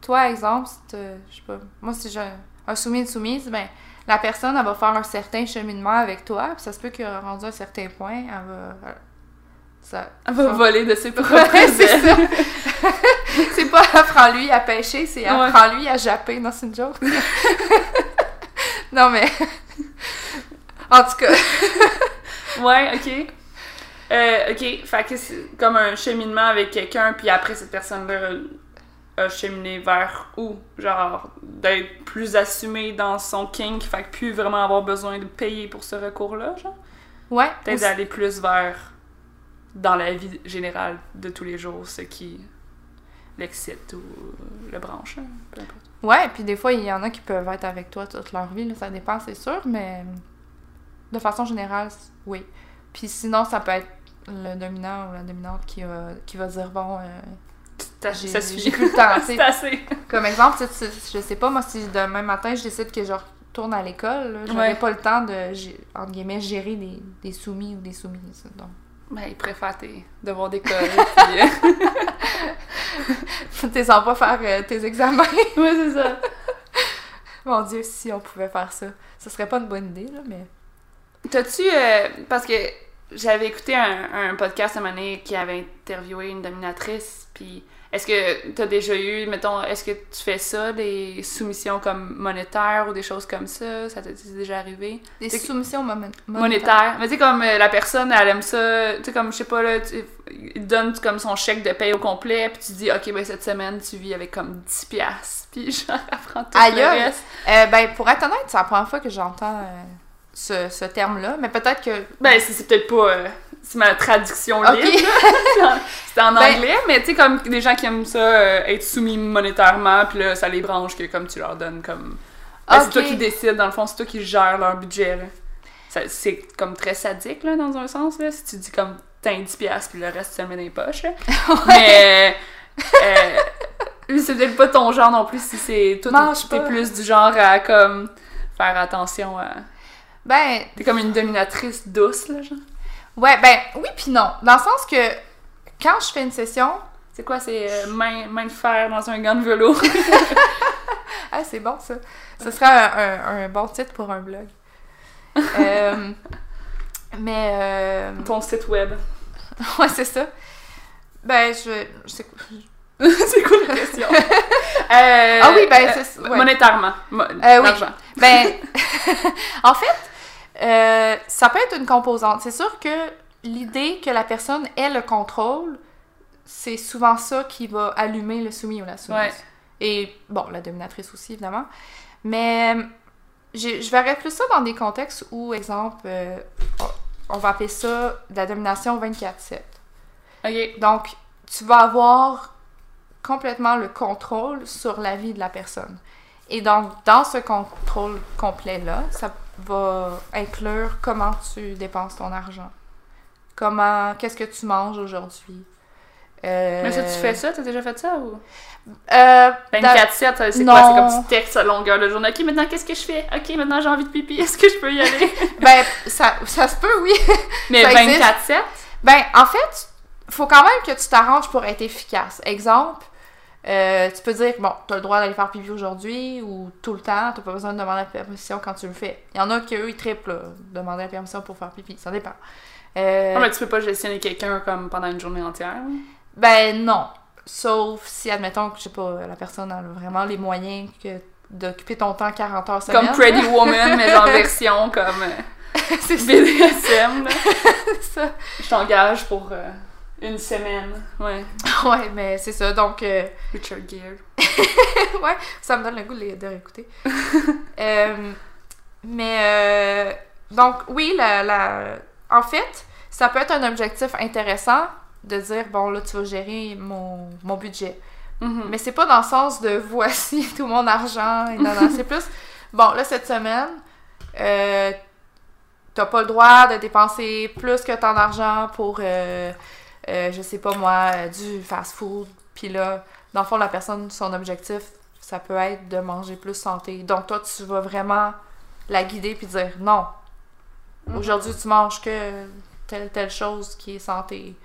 Toi, exemple, je sais pas. Moi, si j'ai un- soumis, une soumise, ben, la personne, elle va faire un certain cheminement avec toi, puis ça se peut que rendu à un certain point, elle va. Ça, va ça- voler de ses propres Ouais, c'est ça. c'est pas apprends-lui à pêcher, c'est Ouais. apprends-lui à japper. Non, c'est une joke. non, mais. en tout cas. Ouais, ok. Euh, ok, fait que c'est comme un cheminement avec quelqu'un, puis après cette personne-là a cheminé vers où? Genre, d'être plus assumé dans son kink, fait que plus vraiment avoir besoin de payer pour ce recours-là, genre? Ouais. Peut-être d'aller plus vers dans la vie générale de tous les jours, ce qui l'excite ou le branche, hein, peu importe. Ouais, puis des fois, il y en a qui peuvent être avec toi toute leur vie, là, ça dépend, c'est sûr, mais de façon générale, oui. Puis sinon, ça peut être le dominant ou la dominante qui va, qui va dire, bon, euh, Ça, j'ai ça suffit. j'ai plus le temps. C'est assez. Comme exemple, je sais pas, moi, si demain matin, je décide que je retourne à l'école, j'aurais Ouais. pas le temps de, entre guillemets, gérer des, des soumis ou des soumises. Donc, Ben, il préfère tes devoirs d'école. puis, euh, t'es sans pas faire euh, tes examens. Ouais, c'est ça. Mon Dieu, si on pouvait faire ça. Ce serait pas une bonne idée, là, mais... T'as-tu. euh, parce que j'avais écouté un, un podcast à un moment donné qui avait interviewé une dominatrice, puis est-ce que t'as déjà eu, mettons, est-ce que tu fais ça, des soumissions comme monétaires ou des choses comme ça? Ça t'est déjà arrivé? Des soumissions monétaires. Monétaire. Mais tu sais, comme euh, la personne, elle aime ça, tu sais, comme, je sais pas, là, tu, il donne comme son chèque de paye au complet, puis tu dis, OK, ben cette semaine, tu vis avec comme 10 piastres, puis genre, elle prend tout Aïe, le reste. Euh, ben, pour être honnête, c'est la première fois que j'entends euh, ce, ce terme-là, mais peut-être que... Ben, c'est c'est peut-être pas... euh, c'est ma traduction libre. C'est en Ben- anglais, mais tu sais, comme des gens qui aiment ça, euh, être soumis monétairement, puis là, ça les branche que comme tu leur donnes comme... Ben, C'est toi qui décides, dans le fond, c'est toi qui gères leur budget, C'est comme très sadique, là, dans un sens, là, si tu dis comme, t'as un 10 piastres, puis le reste, tu le mets dans les poches, là. Mais... euh, c'est peut-être pas ton genre non plus, si c'est... Toi, t'es- plus du genre à, comme, faire attention à... Ben, T'es comme une dominatrice douce, là, genre. Ouais, ben, oui puis non. Dans le sens que quand je fais une session... C'est quoi, c'est euh, main, main de fer dans un gant de velours? Ah, c'est bon, ça. Ce serait un, un- un bon titre pour un blog. Euh, mais... euh, Ton site web. ouais, c'est ça. Ben, je... c'est quoi la question? Ah oui, ben, c'est- ouais. Monétairement. Mo- Euh, oui. Ben, en fait, euh, ça peut être une composante. C'est sûr que l'idée que la personne ait le contrôle, c'est souvent ça qui va allumer le soumis ou la soumise. Ouais. Et bon, la dominatrice aussi, évidemment. Mais j'ai- je verrais plus ça dans des contextes où, exemple, euh, on- va appeler ça de la domination 24-7. Ok. Donc, tu vas avoir complètement le contrôle sur la vie de la personne. Et donc, dans ce contrôle complet-là, ça va inclure comment tu dépenses ton argent. Comment, qu'est-ce que tu manges aujourd'hui. Euh, Mais ça, tu fais ça? T'as déjà fait ça ou? Euh, 24-7, c'est quoi? C'est comme tu textes à longueur de journée. Ok, maintenant, qu'est-ce que je fais? Ok, maintenant, j'ai envie de pipi. Est-ce que je peux y aller? ben, ça, ça se peut, oui. Mais Ça existe. 24-7? Ben, en fait, faut quand même que tu t'arranges pour être efficace. Exemple, euh, tu peux dire, bon, t'as le droit d'aller faire pipi aujourd'hui ou tout le temps, t'as pas besoin de demander la permission quand tu le fais. Il y en a qui, eux, ils triplent, là, demander la permission pour faire pipi, ça dépend. Euh, Non, mais tu peux pas gestionner quelqu'un comme pendant une journée entière. Ben non. Sauf si, admettons, que, je sais pas, la personne a vraiment les moyens que d'occuper ton temps 40 heures semaine. Comme Pretty Woman, mais genre version comme euh, c'est. BDSM. là. c'est ça. Je t'engage pour euh, une semaine. Ouais. Ouais, mais c'est ça. Donc, euh, Richard Gere. ouais, ça me donne le goût de, de réécouter. Euh, mais euh, donc oui, la, la- en fait, ça peut être un objectif intéressant de dire bon là tu vas gérer mon, mon budget. Mhm. Mais c'est pas dans le sens de voici tout mon argent. Et non, non, c'est plus bon là cette semaine, euh, t'as pas le droit de dépenser plus que tant d'argent pour euh, euh, je sais pas moi euh, du fast food. Puis là, dans le fond la personne son objectif ça peut être de manger plus santé. Donc toi tu vas vraiment la guider puis dire non. Aujourd'hui tu manges que telle telle chose qui est santé.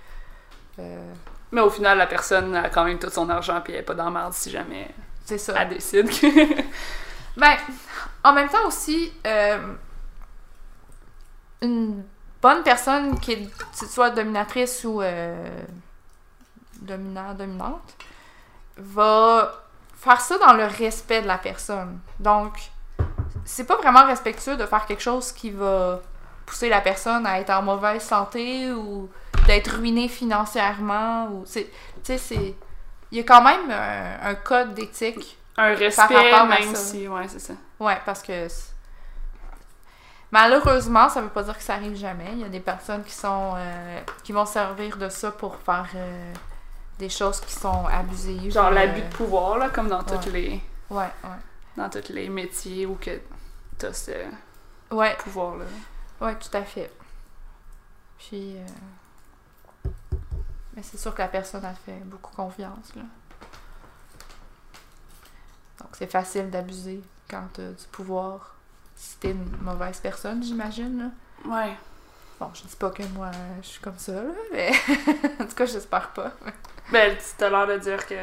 Euh, Mais au final, la personne a quand même tout son argent puis elle est pas dans merde si jamais c'est ça. elle décide que. Ben, en même temps aussi, euh, une bonne personne qui est soit dominatrice ou euh, dominant, dominante, va faire ça dans le respect de la personne. Donc, c'est pas vraiment respectueux de faire quelque chose qui va pousser la personne à être en mauvaise santé ou d'être ruinée financièrement ou c'est tu sais c'est il y a quand même un, un code d'éthique Un respect, rapport à même ça. si. Ouais, c'est ça. Ouais, parce que malheureusement, ça veut pas dire que ça arrive jamais. Il y a des personnes qui sont euh, qui vont servir de ça pour faire euh, des choses qui sont abusives. Genre euh, l'abus de pouvoir, là, comme dans les. Ouais, ouais. Dans tous les métiers où que t'as ce Ouais, pouvoir-là. ouais, tout à fait. Puis euh, mais c'est sûr que la personne a fait beaucoup confiance là. c'est facile d'abuser quand t'as du pouvoir. Si t'es une mauvaise personne, j'imagine. Ouais. Bon, je dis pas que moi, je suis comme ça, là, mais en tout cas, j'espère pas. Ben, tu as l'air de dire que.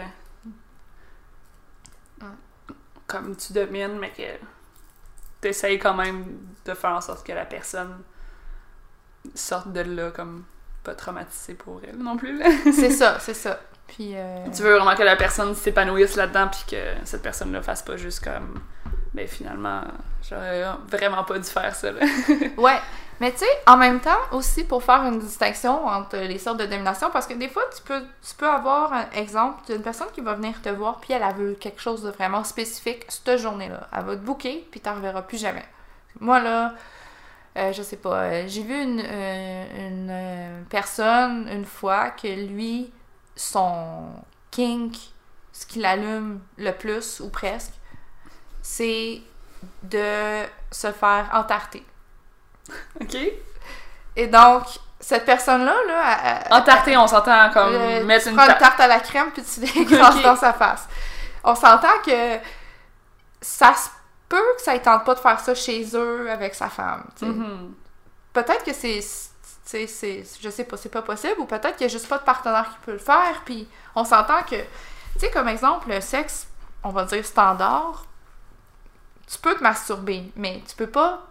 Comme tu domines, mais que. T'essayes quand même de faire en sorte que la personne sorte de là comme pas traumatisée pour elle non plus. c'est ça, c'est ça. Puis, euh, Tu veux vraiment que la personne s'épanouisse là-dedans, puis que cette personne-là fasse pas juste comme. Ben finalement, j'aurais vraiment pas dû faire ça. Ouais, mais tu sais, en même temps, aussi pour faire une distinction entre les sortes de domination, parce que des fois, tu peux, tu peux avoir un exemple d'une personne qui va venir te voir, puis elle, elle veut quelque chose de vraiment spécifique cette journée-là. Elle va te booker, puis t'en reverras plus jamais. Moi, là, euh, je sais pas, euh, j'ai vu une, euh, une euh, personne une fois que lui, son kink, ce qui l'allume le plus, ou presque, c'est de se faire entarter. ok? Et donc, cette personne-là, là, elle- Entarté, on s'entend comme euh, mettre tu une prends une ta- tarte à la crème puis tu l'écrases Ok. dans sa face. On s'entend que ça se peut que ça ne tente pas de faire ça chez eux avec sa femme. Mhm. Peut-être que c'est, c'est, c'est, je sais pas, c'est pas possible ou peut-être qu'il n'y a juste pas de partenaire qui peut le faire. Puis on s'entend que, tu sais, comme exemple, le sexe, on va dire standard, tu peux te masturber, mais tu peux pas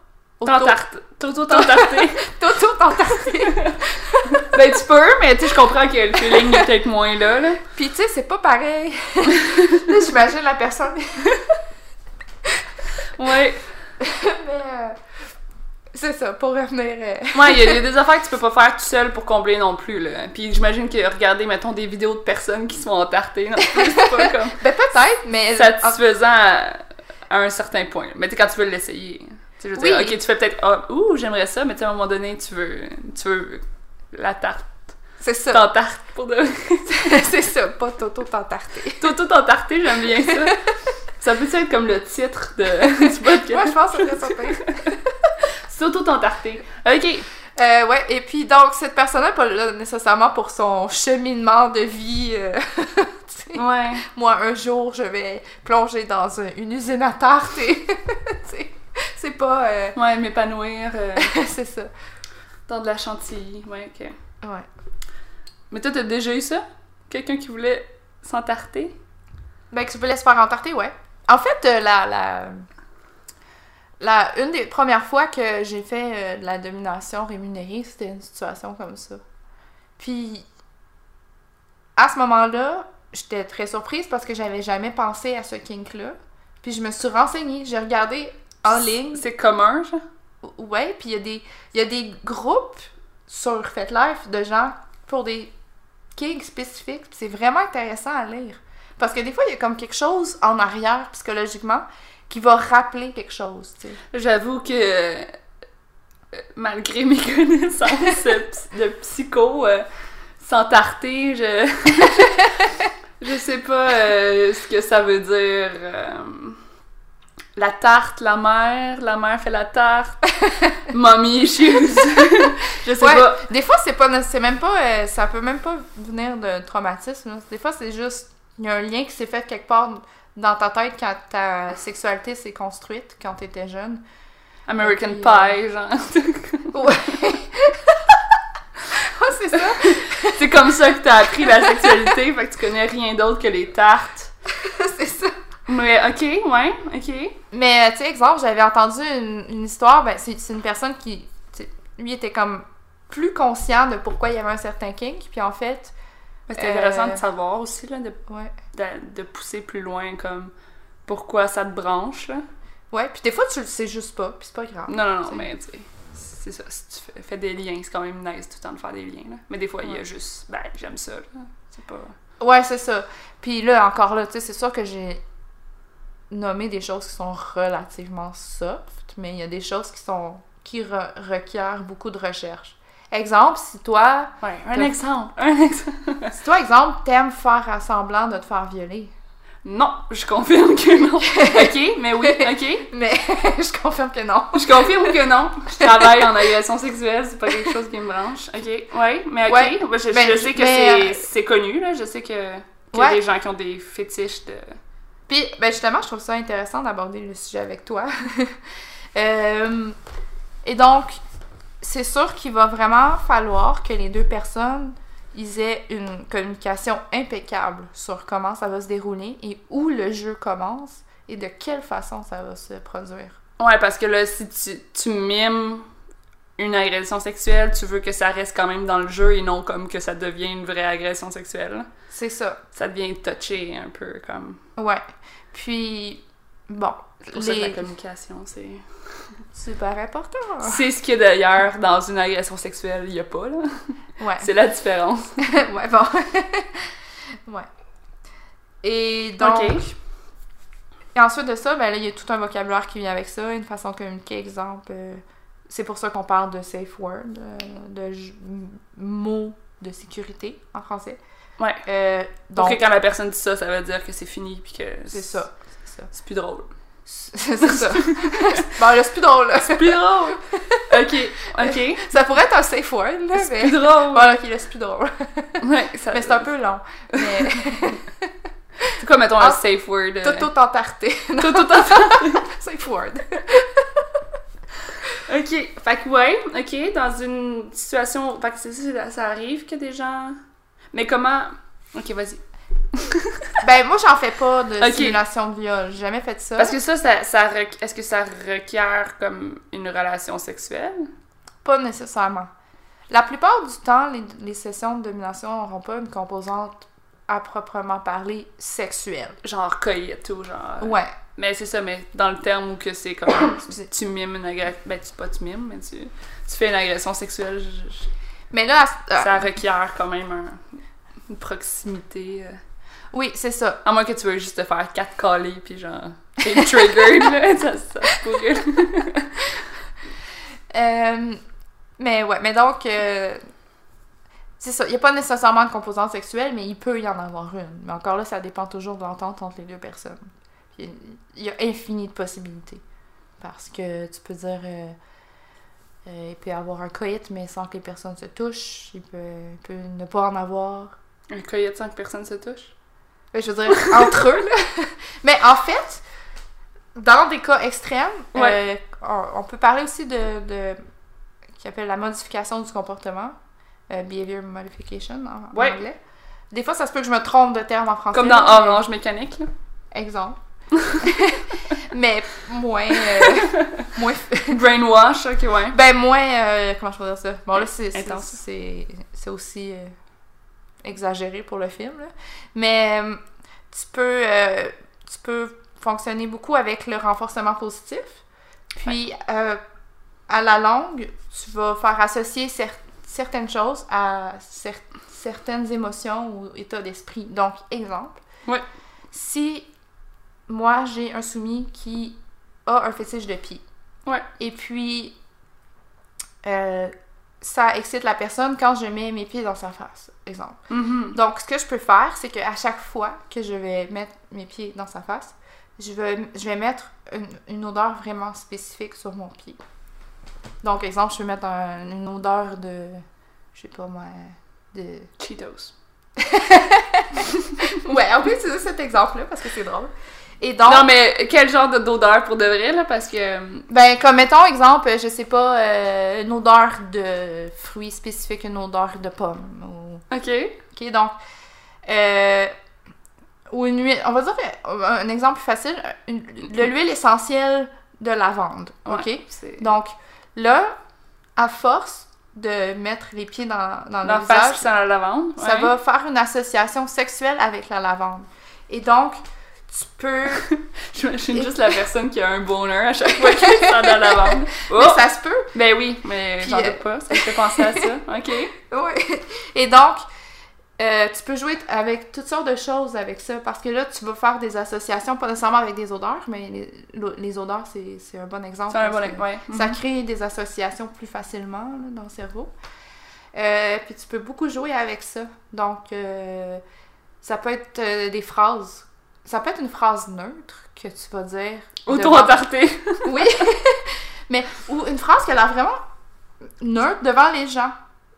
auto- T'entarte. T'auto-t'entarter. t'auto-t'entarter. ben, tu peux, mais tu sais, je comprends que le feeling est peut-être moins là, là. Puis tu sais, c'est pas pareil. Là, J'imagine la personne. Ouais. Mais euh, c'est ça, pour revenir. euh, Ouais, il y, a- il y a des affaires que tu peux pas faire tout seul pour combler non plus, là. Puis j'imagine que regarder, mettons, des vidéos de personnes qui sont entartées non plus, c'est pas comme Ben peut-être, mais. satisfaisant à, à un certain point. Mais tu sais, quand tu veux l'essayer, je veux dire, Oui. ok, tu fais peut-être, ah, ouh, j'aimerais ça, mais tu sais, à un moment donné, tu veux, tu veux la tarte, C'est ça. t'entartes pour de c'est ça, pas Toto t'entarter. Toto t'entarter, j'aime bien ça. Ça peut être comme le titre de, du podcast? Moi, je pense que ça serait ça. auto t'entarter. Ok. Euh, ouais, et puis donc, cette personne-là pas là nécessairement pour son cheminement de vie. euh. Ouais. Moi, un jour, je vais plonger dans un- une usine à tarte et. c'est pas. euh, Ouais, m'épanouir c'est ça. dans de la chantilly. Ouais, ok. Ouais. Mais toi, t'as déjà eu ça? Quelqu'un qui voulait s'entarter? Ben, que tu peux se faire entarter, ouais. En fait, la, la, la- une des premières fois que j'ai fait euh, de la domination rémunérée, c'était une situation comme ça. Puis, à ce moment-là, j'étais très surprise parce que j'avais jamais pensé à ce kink-là. Puis, je me suis renseignée, j'ai regardé en ligne. C'est commun, genre? Ouais, puis il y, a des- il y a des groupes sur FetLife de gens pour des kinks spécifiques. C'est vraiment intéressant à lire. Parce que des fois, il y a comme quelque chose en arrière, psychologiquement, qui va rappeler quelque chose, tu sais. J'avoue que euh, malgré mes connaissances de psycho, euh, s'entarter, je... je sais pas euh, ce que ça veut dire. La tarte, la mère, la mère fait la tarte, mommy issues. je sais Ouais, pas. des fois, c'est pas, c'est même pas, ça peut même pas venir de traumatisme. Des fois, c'est juste, il y a un lien qui s'est fait quelque part dans ta tête quand ta sexualité s'est construite, quand t'étais jeune. American euh, Pie, genre. Ouais. Ouais, c'est ça. C'est comme ça que t'as appris la sexualité, fait que tu connais rien d'autre que les tartes. c'est ça. Mais ok, ouais, ok. Mais, euh, tu sais, exemple, j'avais entendu une, une histoire, ben, c'est une personne qui, lui, était comme plus conscient de pourquoi il y avait un certain kink, puis en fait, Mais c'est Euh, intéressant de savoir aussi, là, de, ouais. de, de pousser plus loin, comme pourquoi ça te branche, là. Ouais, puis des fois, tu le sais juste pas, puis c'est pas grave. Non, non, non, T'sais. mais tu sais, c'est ça. Si tu fais, fais des liens, c'est quand même nice tout le temps de faire des liens, là. Mais des fois, il y a juste, ben, j'aime ça, là. C'est pas. Ouais, c'est ça. Puis là, encore là, tu sais, c'est sûr que j'ai nommé des choses qui sont relativement soft, mais il y a des choses qui sont qui re- requièrent beaucoup de recherche. Exemple, si toi, Ouais, un exemple. Un exemple. si toi, exemple, t'aimes faire semblant de te faire violer, Non, je confirme que non. ok, mais oui, ok. mais je confirme que non. Je confirme que non. Je travaille en agression sexuelle, c'est pas quelque chose qui me branche. Ok, ouais, mais ok. Ouais, Ouais, je, ben, je sais que mais, c'est euh, c'est connu, là. Je sais que qu'il y a Ouais. des gens qui ont des fétiches de Puis, ben justement, je trouve ça intéressant d'aborder le sujet avec toi. Euh, et donc, c'est sûr qu'il va vraiment falloir que les deux personnes ils aient une communication impeccable sur comment ça va se dérouler et où le jeu commence et de quelle façon ça va se produire. Ouais, parce que là, si tu, tu mimes une agression sexuelle, tu veux que ça reste quand même dans le jeu et non comme que ça devient une vraie agression sexuelle. C'est ça. Ça devient touché un peu comme. Ouais. Puis, bon. C'est pour ça que la communication, c'est. Super important. C'est ce qu'il y a d'ailleurs dans une agression sexuelle, il n'y a pas, là. Ouais. C'est la différence. ouais, bon. ouais. Et donc. Ok. Et ensuite de ça, ben là, il y a tout un vocabulaire qui vient avec ça, une façon de communiquer, exemple. euh, c'est pour ça qu'on parle de safe word, euh, de mots de sécurité en français. Ouais. Euh, Donc, donc, quand la personne dit ça, ça veut dire que c'est fini puis que. C'est ça. C'est plus drôle. C'est ça. bon, là, c'est plus drôle, là. C'est plus drôle! ok, ok. Ça pourrait être un safe word, là, C'est mais... plus drôle! Bon, ok, là, c'est plus drôle. Ouais, ça... Mais c'est un peu long. Mais... C'est quoi, mettons, Ah, un safe word? Tout tarté. Tout, tout, tout. safe word. Ok, fait que ouais, ok, dans une situation. Fait que ça arrive que des gens. Mais comment. Ok, vas-y. Ben, moi, j'en fais pas de Ok. simulation de viol. J'ai jamais fait ça. Parce que ça, ça, ça est-ce que ça requiert comme une relation sexuelle? Pas nécessairement. La plupart du temps, les, les sessions de domination n'auront pas une composante à proprement parler sexuelle. Genre coït ou genre. Ouais. Mais c'est ça, mais dans le terme où que c'est comme. tu, tu mimes une agression. Ben, tu, pas tu mimes, mais tu, tu fais une agression sexuelle. je- je- Mais là, à- ça requiert quand même un- une proximité. euh. Oui, c'est ça. À moins que tu veux juste te faire quatre calés puis genre. T'es triggered, là. Ça, ça pourrait. Euh, mais ouais, mais donc, euh, c'est ça. Il n'y a pas nécessairement de composante sexuelle, mais il peut y en avoir une. Mais encore là, ça dépend toujours de l'entente entre les deux personnes. Il y a infini de possibilités. Parce que tu peux dire, euh, il peut y avoir un coït, mais sans que les personnes se touchent. Il peut, il peut ne pas en avoir. Un coït sans que personne se touche? Ben, Je veux dire, entre eux, là. Mais en fait, dans des cas extrêmes, euh, on, on peut parler aussi de, de qui appelle la modification du comportement, euh, behavior modification en, anglais. Des fois, ça se peut que je me trompe de terme en français. Comme dans mais- Orange Mécanique, là. Exemple. mais moins. euh, moins. Brainwash, ok, ouais. Ben, moins. euh, comment je peux dire ça? Bon, là, c'est. c'est- aussi exagéré pour le film, là. Mais euh, tu peux. euh, tu peux fonctionner beaucoup avec le renforcement positif. Puis, euh, à la longue, tu vas faire associer cer- certaines choses à cer- certaines émotions ou états d'esprit. Donc, exemple. Ouais. Si moi, j'ai un soumis qui a un fétiche de pied. Ouais. Et puis, euh, ça excite la personne quand je mets mes pieds dans sa face, exemple. Mhm. Donc, ce que je peux faire, c'est qu'à chaque fois que je vais mettre mes pieds dans sa face, je vais, je vais mettre une, une odeur vraiment spécifique sur mon pied. Donc, exemple, je vais mettre un- une odeur de, je sais pas moi, de... Cheetos. Ouais, on peut utiliser cet exemple-là parce que c'est drôle. Et donc, Non, mais quel genre de- d'odeur pour de vrai, là? Parce que. ben, comme mettons, exemple, je sais pas, euh, une odeur de fruits spécifique, une odeur de pomme. Ou... Ok. Ok, donc, euh, ou une huile, on va dire euh, un exemple plus facile, une- de l'huile essentielle de lavande. Ok? Ouais, Donc, là, à force de mettre les pieds dans, dans Dans le visage, la lavande. ça ouais. va faire une association sexuelle avec la lavande. Et donc, tu peux. J'imagine juste la personne qui a un bonheur à chaque fois qu'elle sent la lavande. Oh! Mais ça se peut. Ben oui, mais j'en euh, doute pas. Ça me fait penser à ça. Ok. Oui. Et donc, euh, tu peux jouer avec toutes sortes de choses avec ça parce que là, tu vas faire des associations, pas nécessairement avec des odeurs, mais les, les odeurs, c'est un bon exemple. C'est un bon. que Ouais. Ça Mhm. crée des associations plus facilement là, dans le cerveau. Euh, puis tu peux beaucoup jouer avec ça. Donc, euh, ça peut être des phrases. Ça peut être une phrase neutre que tu vas dire. Auto devant-. Oui. Mais, ou une phrase qui a l'air vraiment neutre devant les gens.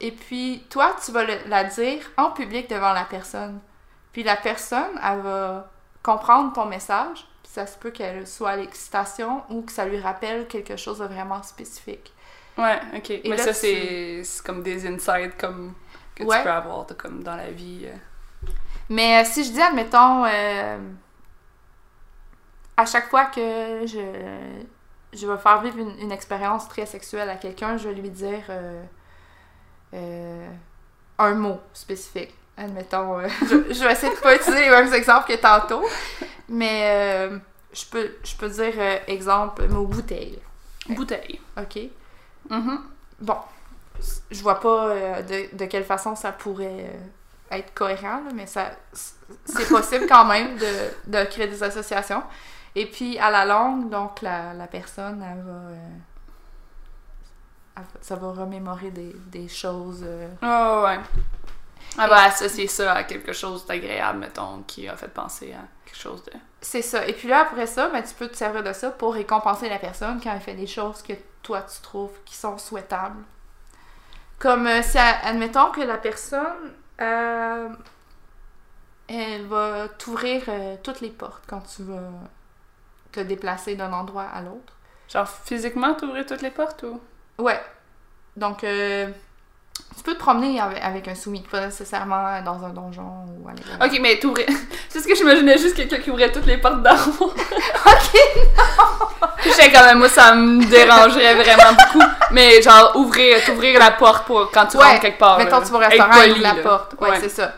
Et puis, toi, tu vas le- la dire en public devant la personne. Puis la personne, elle va comprendre ton message, puis ça se peut qu'elle soit à l'excitation ou que ça lui rappelle quelque chose de vraiment spécifique. Ouais, ok. Mais là, ça, c'est c'est comme des insights comme, que Ouais. tu peux avoir de- comme dans la vie. euh. Mais euh, si je dis, admettons, euh, à chaque fois que je, je vais faire vivre une, une expérience très sexuelle à quelqu'un, je vais lui dire euh, un mot spécifique. Admettons, euh, je, je vais essayer de pas utiliser les mêmes exemples que tantôt, mais euh, je, peux, je peux dire, exemple, mot bouteille. Bouteille. OK? Mhm. Bon, je vois pas de, de quelle façon ça pourrait être cohérent, là, mais ça c'est possible quand même de, de créer des associations. Et puis, à la longue, donc, la, la personne, elle va... ça va remémorer des, des choses. euh, Oh, ouais. Elle va associer ça à quelque chose d'agréable, mettons, qui a fait penser à quelque chose de. C'est ça. Et puis là, après ça, ben, tu peux te servir de ça pour récompenser la personne quand elle fait des choses que toi, tu trouves qui sont souhaitables. Comme euh, si, admettons que la personne, euh, elle va t'ouvrir euh, toutes les portes quand tu vas te déplacer d'un endroit à l'autre. Genre, physiquement, t'ouvrir toutes les portes ou? Ouais. Donc, euh, tu peux te promener avec, avec un soumis, pas nécessairement dans un donjon ou à. Ok, mais t'ouvrir. C'est ce que j'imaginais juste quelqu'un qui ouvrait toutes les portes d'en haut. Ok! J'étais quand même, moi, ça me dérangerait vraiment beaucoup. Mais genre, ouvrir, t'ouvrir la porte pour quand tu Ouais, rentres quelque part. Mettons, tu vas au restaurant, poli, ouvre la là. porte. Ouais, Ouais. c'est ça.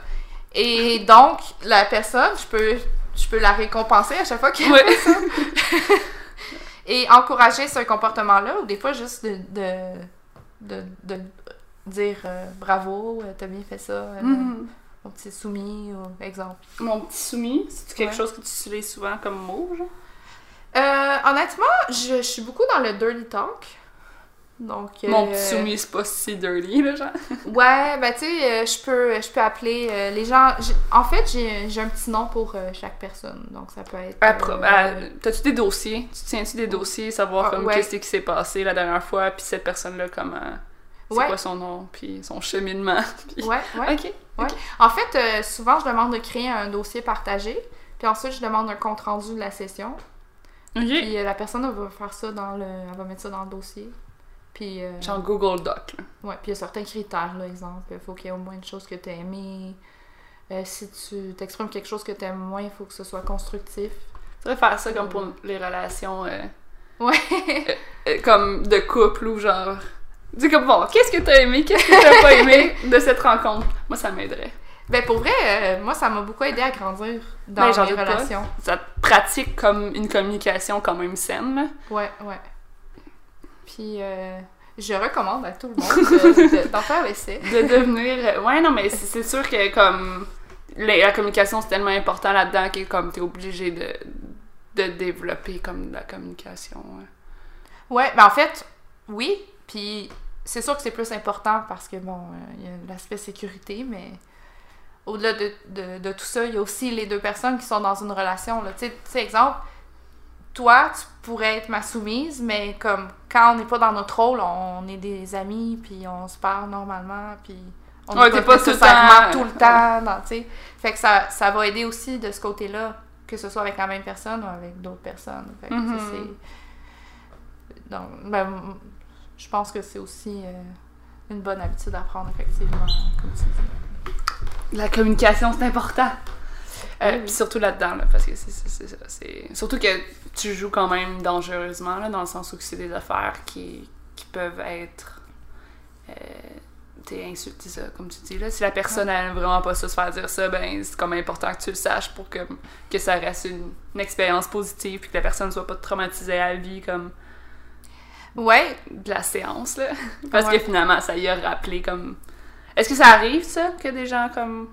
Et donc, la personne, je peux, je peux la récompenser à chaque fois qu'elle Ouais. fait ça. Et encourager ce comportement-là, ou des fois juste de, de, de, de dire euh, bravo, euh, t'as bien fait ça, euh, Mhm. mon petit soumis, ou exemple. Mon petit soumis, c'est quelque Ouais. chose que tu utilises souvent comme mot, genre? Euh, honnêtement, je, je suis beaucoup dans le dirty talk. Donc, Mon euh, petit soumis, c'est pas si dirty, là, genre. Ouais, ben tu sais, euh, je peux, je peux appeler euh, les gens. En fait, j'ai un petit nom pour chaque personne, donc ça peut être. Euh, T'as-tu des dossiers? Tu tiens-tu des dossiers, savoir Ah, comme qu'est-ce qui s'est passé la dernière fois, puis cette personne-là, comment. C'est Ouais. quoi son nom, puis son cheminement. puis- Ouais, ouais. Ok. En fait, euh, souvent, je demande de créer un dossier partagé, puis ensuite, je demande un compte rendu de la session. Ok. Puis euh, la personne, elle va faire ça dans le. Elle va mettre ça dans le dossier. Puis. euh, Genre Google Doc, là. Ouais, puis il y a certains critères, là, exemple. Il faut qu'il y ait au moins une chose que tu aimé. Euh, si tu t'exprimes quelque chose que tu aimes moins, il faut que ce soit constructif. Tu devrais faire ça comme pour les relations. euh, Ouais. euh, comme de couple ou genre. Dis comme bon, qu'est-ce que t'as aimé, qu'est-ce que t'as pas aimé de cette rencontre? Moi, ça m'aiderait. Ben pour vrai, euh, moi ça m'a beaucoup aidé à grandir dans Ben, mes doute pas. relations. Ça te pratique comme une communication quand même saine, là. Ouais, ouais. Puis euh, je recommande à tout le monde de- de- d'en faire l'essai. De devenir. Ouais, non, mais c'est sûr que comme. La, communication, c'est tellement important là-dedans que comme t'es obligé de, de développer comme de la communication. ouais. Ouais, ben en fait, oui. Puis c'est sûr que c'est plus important parce que bon, euh, il y a l'aspect sécurité, mais au-delà de, de, de tout ça, il y a aussi les deux personnes qui sont dans une relation. tu sais, exemple, toi, tu pourrais être ma soumise, mais comme quand on n'est pas dans notre rôle, on est des amis, puis on se parle normalement, puis on Ouais, n'est pas, pas tout le temps- tout le temps, dans-. Fait que ça, ça va aider aussi de ce côté-là, que ce soit avec la même personne ou avec d'autres personnes. Fait que, Mhm. c'est... Donc, ben, je pense que c'est aussi euh, une bonne habitude à prendre, effectivement, comme tu dis. La communication, c'est important. Euh, Oui, oui. Puis surtout là-dedans, là, parce que c'est- Surtout que tu joues quand même dangereusement, là, dans le sens où c'est des affaires qui, qui peuvent être. Euh, t'es insulté, ça, comme tu dis. Là. Si la personne n'aime vraiment pas ça, se faire dire ça, ben c'est comme important que tu le saches pour que, que ça reste une, une expérience positive puis que la personne ne soit pas traumatisée à la vie comme Ouais, de la séance. Là. Parce Ouais. que finalement, ça y a rappelé comme. Est-ce que ça arrive, ça, que des gens comme.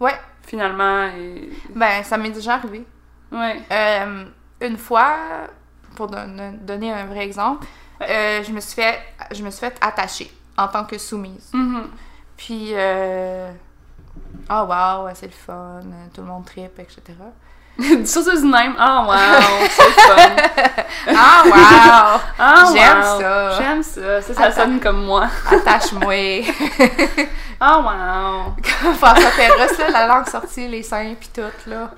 ouais, Finalement. Et... ben, ça m'est déjà arrivé. Ouais. Euh, une fois, pour don- donner un vrai exemple, euh, je me suis fait je me suis fait attacher en tant que soumise. Mhm. Puis, euh, oh wow, c'est le fun, tout le monde tripe, etc. Surtout du même. Oh wow, c'est fun. Ah, wow! Ah, J'aime wow. ça. J'aime ça. Ça, ça sonne comme moi. Attache-moi. Oh wow. Comme François Pérusse, là, la langue sortie, les seins pis tout, là.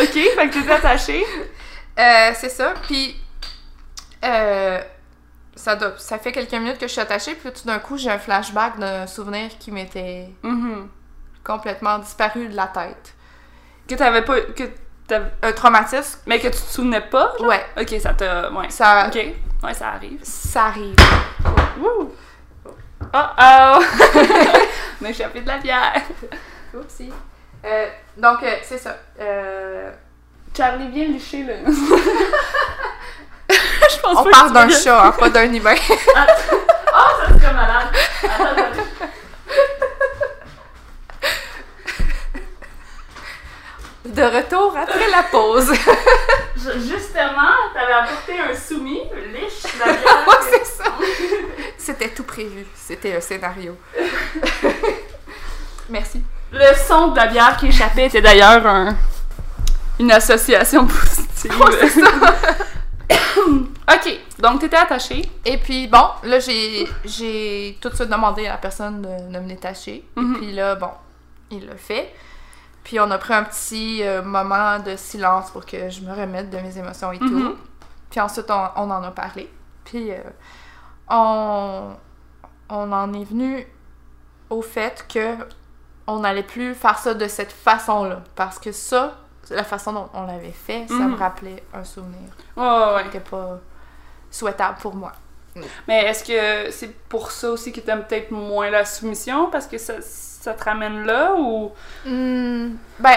Ok, fait que t'étais attachée. Euh, c'est ça. Puis, euh, ça, doit- ça fait quelques minutes que je suis attachée, puis tout d'un coup, j'ai un flashback d'un souvenir qui m'était Mhm. complètement disparu de la tête. Que t'avais pas. Que t'avais- Un traumatisme, Mais que tu te souvenais pas, genre? ouais, Ok, ça t'a. Ouais. ça, Ok. Ouais, ça arrive. ça arrive. Wouh! Oh oh! On a échappé de la bière. Oupsie. Euh, donc, euh, c'est ça. Euh, Charlie, viens licher le. Je pense on pas d'un chat, hein, pas d'un humain. Oh, ça serait malade. Attends. De retour après la pause. Ju- Justement, t'avais apporté un soumis, liche. Ouais, c'est ça. C'était tout prévu. C'était un scénario. Merci. Le son de la bière qui échappait était d'ailleurs un... une association positive. Ouais, c'est ça. ok, donc t'étais attachée. Et puis, bon, là, j'ai, j'ai tout de suite demandé à la personne de, de me détacher. Et puis là, bon, il l'a fait. Puis on a pris un petit euh, moment de silence pour que je me remette de mes émotions et tout. Mhm. Puis ensuite, on, on en a parlé. Puis euh, on, on en est venu au fait que on n'allait plus faire ça de cette façon-là. Parce que ça, la façon dont on l'avait fait, ça Mhm. me rappelait un souvenir Ouais, ouais, qui n'était pas souhaitable pour moi. Mais est-ce que c'est pour ça aussi que t'aimes peut-être moins la soumission? Parce que ça, ça te ramène là? Ou, Hmm, ben,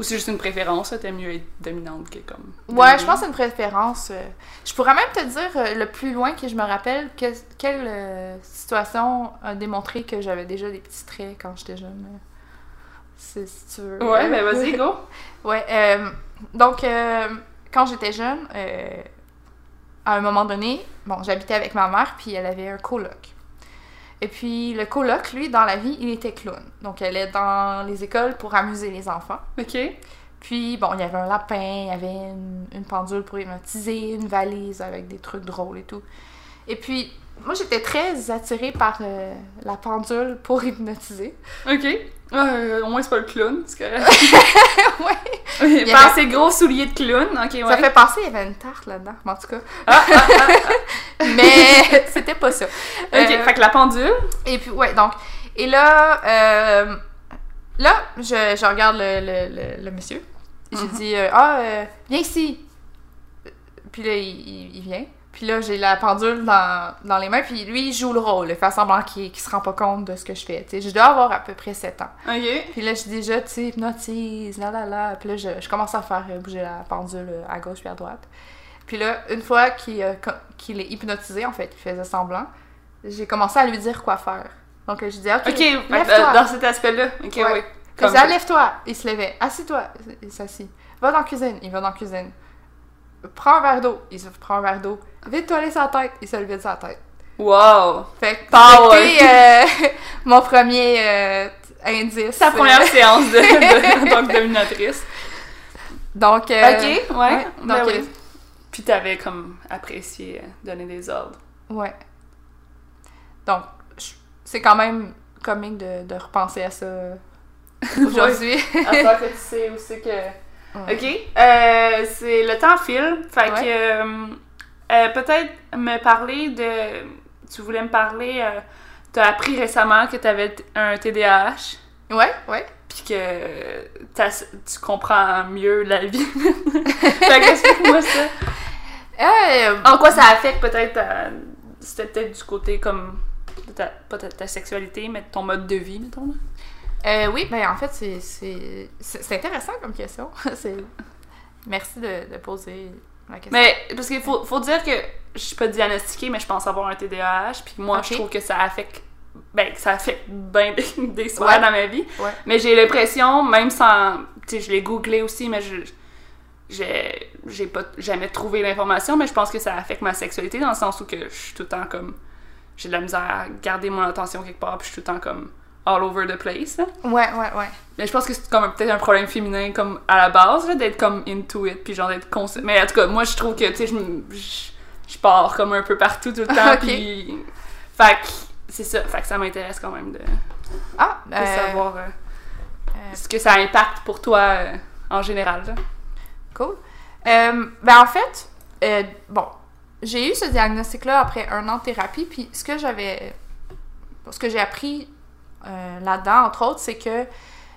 ou c'est juste une préférence? T'aimes mieux être dominante que comme... ouais, je pense que c'est une préférence. euh. Je pourrais même te dire euh, le plus loin que je me rappelle que, quelle euh, situation a démontré que j'avais déjà des petits traits quand j'étais jeune. C'est- Si tu veux. Ouais, ben vas-y, go! Ouais, donc, quand j'étais jeune, à un moment donné, bon, j'habitais avec ma mère, puis elle avait un coloc. Et puis, le coloc, lui, dans la vie, il était clown. Donc, elle est dans les écoles pour amuser les enfants. Ok. Puis, bon, il y avait un lapin, il y avait une, une pendule pour hypnotiser, une valise avec des trucs drôles et tout. Et puis, moi, j'étais très attirée par euh, la pendule pour hypnotiser. Ok. Euh, au moins, c'est pas le clown, c'est correct. ouais. Par avait- ses gros souliers de clown, ouais. Ça fait penser, il y avait une tarte là-dedans, mais en tout cas. Ah, ah, ah, Mais c'était pas ça. Ok, Euh, fait que la pendule. Et puis, ouais, donc. Et là, euh, là, je, je regarde le, le, le, le monsieur. J'ai Mhm. dit, euh, ah, euh, viens ici. Puis là, il, il- il vient. Puis là, j'ai la pendule dans, dans les mains. Puis lui, il joue le rôle. Il fait semblant qu'il qu'il se rend pas compte de ce que je fais. Je dois avoir à peu près 7 ans. Puis là, je dis déjà, tu sais, hypnotise, là, là, là. Puis là, je, je commence à faire bouger la pendule à gauche puis à droite. Puis là, une fois qu'il euh, est hypnotisé, en fait, il faisait semblant, j'ai commencé à lui dire quoi faire. Donc, je dis, OK, lève-toi. dans cet aspect-là. Ok, Ouais. oui. Je disais, lève-toi. Il se levait. Assis-toi. Il s'assit. Va dans la cuisine. Il va dans la cuisine. Prends un verre d'eau. Il se prend un verre d'eau. Vide-toi aller sa tête. Il se le vide sa tête. Wow! Fait que c'était euh, mon premier euh, indice. Sa première Euh, séance de, de, en tant que dominatrice. Donc, euh, ok, ouais. ouais, ben donc, oui. Puis t'avais comme apprécié donner des ordres. Ouais. Donc, c'est quand même comique de, de repenser à ça aujourd'hui. À que tu sais aussi que. Ouais. Ok, euh, c'est le temps file. Fait Ouais. que euh, euh, peut-être me parler de. Tu voulais me parler. T'as appris récemment que t'avais un TDAH. Ouais, ouais. Puis que tu comprends mieux la vie. fait que explique-moi ça. Euh, En quoi ça affecte peut-être ta- C'était peut-être du côté comme. de ta, pas ta, ta sexualité, mais de ton mode de vie, mettons. Euh, oui, ben en fait, c'est- intéressant comme question. Merci de, de poser la question. Mais parce qu'il faut, faut dire que je suis pas diagnostiquée, mais je pense avoir un TDAH. Puis moi, je trouve que ça affecte. Ben, ça affecte bien des, des Ouais. dans ma vie. Ouais. Mais j'ai l'impression, même sans. Tu sais, je l'ai googlé aussi, mais je. J'ai j'ai pas jamais trouvé l'information, mais je pense que ça affecte ma sexualité dans le sens où que je suis tout le temps comme. J'ai de la misère à garder mon attention quelque part, puis je suis tout le temps comme. All over the place. là. Ouais, ouais, ouais. Mais je pense que c'est comme peut-être un problème féminin comme à la base, là, d'être comme into it, puis genre d'être conscient. Mais en tout cas, moi je trouve que, tu sais, je, je, pars comme un peu partout tout le temps, Ok. puis... Fait que c'est ça, fait que ça m'intéresse quand même de, de Ah, euh, savoir euh, euh, ce que ça impacte pour toi euh, en général. là. Cool. Ben en fait, bon, j'ai eu ce diagnostic-là après un an de thérapie, puis ce que j'avais, ce que j'ai appris euh, là-dedans, entre autres, c'est que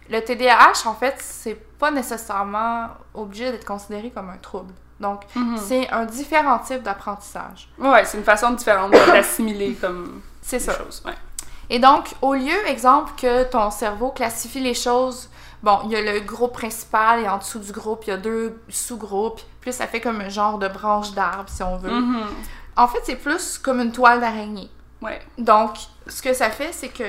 le TDAH, en fait, c'est pas nécessairement obligé d'être considéré comme un trouble. Donc, Mhm. c'est un différent type d'apprentissage. Ouais, c'est une façon différente d'assimiler comme C'est ça. choses. Ouais. Et donc, au lieu, exemple, que ton cerveau classifie les choses, bon, il y a le groupe principal et en dessous du groupe, il y a deux sous-groupes, puis ça fait comme un genre de branche d'arbre, si on veut. Mhm. En fait, c'est plus comme une toile d'araignée. Ouais. Donc, ce que ça fait, c'est que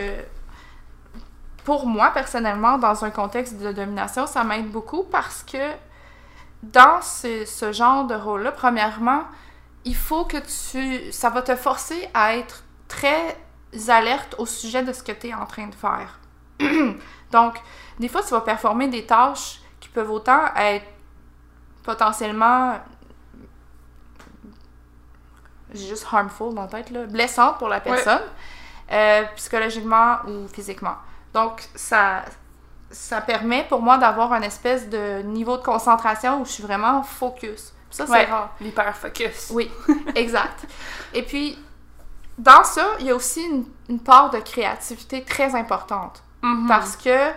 pour moi, personnellement, dans un contexte de domination, ça m'aide beaucoup parce que dans ce, ce genre de rôle-là, premièrement, il faut que tu... Ça va te forcer à être très alerte au sujet de ce que tu es en train de faire. Donc, des fois, tu vas performer des tâches qui peuvent autant être potentiellement j'ai juste harmful dans la tête, là, blessante pour la personne, euh, psychologiquement ou physiquement. Donc, ça, ça permet pour moi d'avoir un espèce de niveau de concentration où je suis vraiment focus. Ça, c'est Ouais. rare. L'hyper-focus. Oui, exact. Et puis, dans ça, il y a aussi une, une part de créativité très importante. Mhm. Parce que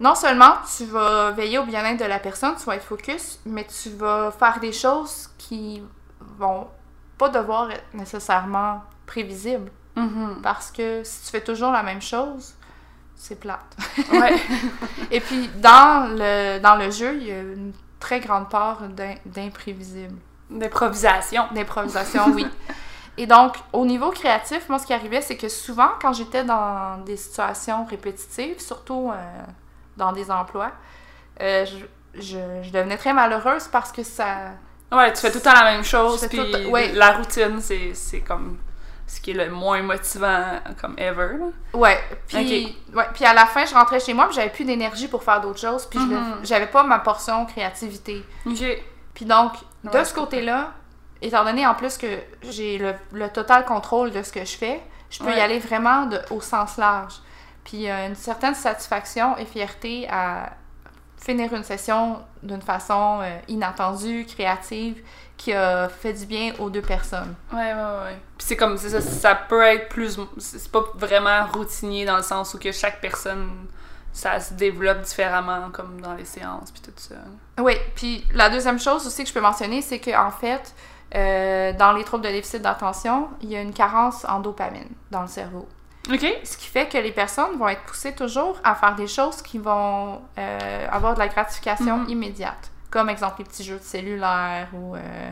non seulement tu vas veiller au bien-être de la personne, tu vas être focus, mais tu vas faire des choses qui vont pas devoir être nécessairement prévisibles. Mhm. Parce que si tu fais toujours la même chose, c'est plate. Ouais. Et puis, dans le, dans le jeu, il y a une très grande part d'im- d'imprévisible. D'improvisation. D'improvisation, oui. Et donc, au niveau créatif, moi, ce qui arrivait, c'est que souvent, quand j'étais dans des situations répétitives, surtout euh, dans des emplois, euh, je, je, je devenais très malheureuse parce que ça... Ouais, tu fais tout le temps la même chose, puis tout ouais. la routine, c'est c'est comme ce qui est le moins motivant comme ever. là. Ouais, puis, ouais, puis à la fin, je rentrais chez moi, puis j'avais plus d'énergie pour faire d'autres choses, puis Mhm. j'avais pas ma portion créativité. Ok. Puis donc, de Ouais, ce côté-là, étant donné en plus que j'ai le, le total contrôle de ce que je fais, je peux y aller vraiment de- au sens large. Puis euh, une certaine satisfaction et fierté à finir une session d'une façon euh, inattendue, créative, qui a fait du bien aux deux personnes. Ouais, ouais, ouais. Puis c'est comme, c'est ça, ça peut être plus. C'est pas vraiment routinier dans le sens où que chaque personne, ça se développe différemment, comme dans les séances, puis tout ça. Oui, puis la deuxième chose aussi que je peux mentionner, c'est qu'en fait, euh, dans les troubles de déficit d'attention, il y a une carence en dopamine dans le cerveau. Ok. Ce qui fait que les personnes vont être poussées toujours à faire des choses qui vont euh, avoir de la gratification Mhm. immédiate. Comme exemple les petits jeux de cellulaire ou euh,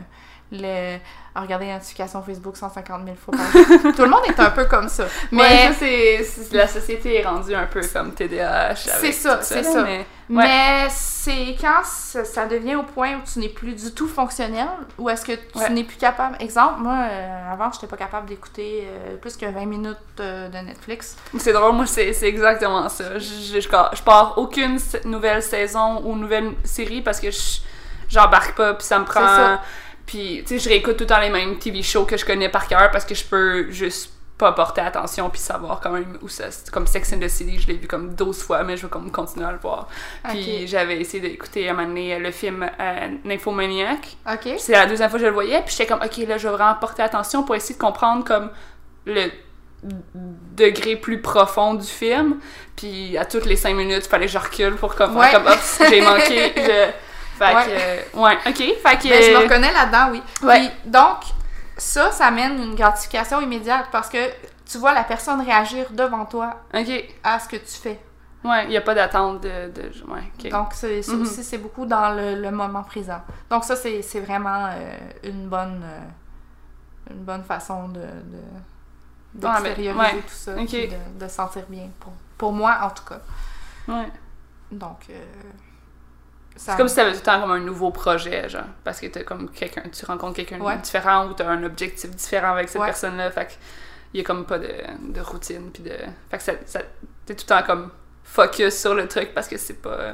le, à regarder les notifications Facebook 150 000 fois par jour. Tout le monde est un peu comme ça. Mais ça, c'est. c'est- La société est rendue un peu comme TDAH. C'est ça, c'est ça. Mais... mais c'est quand ça, ça devient au point où tu n'es plus du tout fonctionnel ou est-ce que tu Ouais. n'es plus capable? Exemple, moi, euh, avant, je n'étais pas capable d'écouter euh, plus que 20 minutes euh, de Netflix. C'est drôle, moi, c'est c'est exactement ça. Je, je, je, pars aucune nouvelle saison ou nouvelle série parce que je- j'embarque pas, puis ça me prend. Puis, tu sais, je réécoute tout le temps les mêmes TV shows que je connais par cœur parce que je peux juste pas porter attention puis savoir quand même où ça. Comme Sex and the City, je l'ai vu comme 12 fois, mais je veux comme continuer à le voir. Puis j'avais essayé d'écouter à un moment donné le film euh, Nymphomaniac. OK? C'est la deuxième fois que je le voyais, puis j'étais comme, ok, là, je vais vraiment porter attention pour essayer de comprendre comme le degré plus profond du film. Puis à toutes les cinq minutes, il fallait que je recule pour comme, Ouais. comme, hop, j'ai manqué. Je... Fait Ouais. que, ouais, ok. Fait que. Ben, je me reconnais là-dedans, oui. Ouais. Puis, donc, ça, ça amène une gratification immédiate parce que tu vois la personne réagir devant toi Ok. à ce que tu fais. Ouais, il n'y a pas d'attente de, de. Ouais, ok. Donc, ça Mhm. aussi, c'est beaucoup dans le, le moment présent. Donc, ça, c'est, vraiment euh, une bonne euh, une bonne façon de, de- d'extérioriser ouais. tout ça, Ok. puis de, de se sentir bien. Pour, pour moi, en tout cas. Ouais. Donc, euh, C'est comme si t'avais tout le temps comme un nouveau projet, genre. Parce que t'as comme quelqu'un, tu rencontres quelqu'un Ouais. différent ou t'as un objectif différent avec cette Ouais. personne-là. Fait que il y a comme pas de, de routine puis de. Fait que ça, ça t'es tout le temps comme focus sur le truc parce que c'est pas.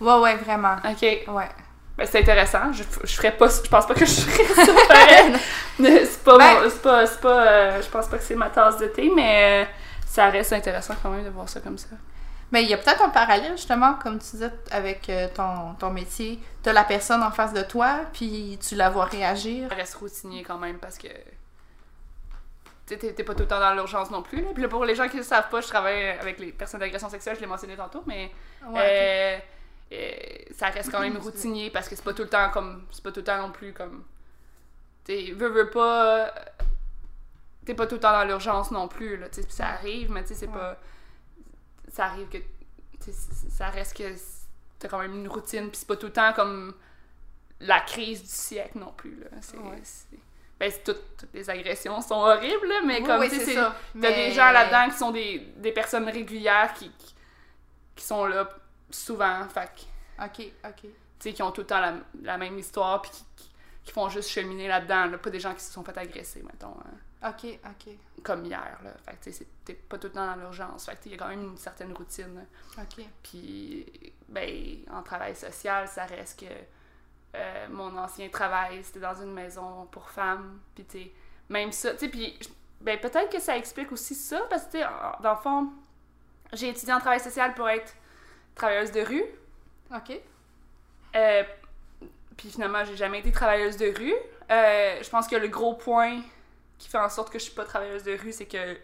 Ouais, ouais, vraiment. Ok. Ouais. Ben, c'est intéressant. Je, je ferais pas. Je pense pas que je ferais ça pareil. C'est pas. Ben- mon- c'est pas. C'est pas euh, je pense pas que c'est ma tasse de thé, mais ça reste intéressant quand même de voir ça comme ça. Mais il y a peut-être un parallèle, justement, comme tu disais, avec euh, ton, ton métier. T'as la personne en face de toi, puis tu la vois réagir. Ça reste routinier quand même parce que. tu T'es pas tout le temps dans l'urgence non plus. Là. Puis là, pour les gens qui ne le savent pas, je travaille avec les personnes d'agression sexuelle, je l'ai mentionné tantôt, mais Ouais, Euh, euh, ça reste quand même routinier parce que c'est pas tout le temps comme. C'est pas tout le temps non plus comme. T'es. Veux, veux pas. T'es pas tout le temps dans l'urgence non plus, là. tu sais, puis ça arrive, mais tu sais, c'est Ouais. pas. Ça arrive que. Ça reste que t'as quand même une routine, puis c'est pas tout le temps comme la crise du siècle non plus, là. C'est. Ouais. Ben, toutes, toutes les agressions sont horribles, là, mais Oui, comme. oui, tu sais. T'as des gens là-dedans qui sont des, des personnes régulières qui, qui, qui sont là souvent, fait que, Ok, ok. tu sais, qui ont tout le temps la, la même histoire, puis qui, qui, qui font juste cheminer là-dedans, là, pas des gens qui se sont fait agresser, mettons, hein, Ok, ok. comme hier, là. Fait que, tu sais, t'es pas tout le temps dans l'urgence, fait que, il y a quand même une certaine routine. là. Ok. Puis, ben, en travail social, ça reste que euh, mon ancien travail, c'était dans une maison pour femmes. Puis, tu sais, même ça, tu sais, puis, ben, peut-être que ça explique aussi ça, parce que, tu sais, dans le fond, j'ai étudié en travail social pour être travailleuse de rue. Ok. Euh, puis finalement, j'ai jamais été travailleuse de rue. Euh, je pense que le gros point qui fait en sorte que je suis pas travailleuse de rue, c'est que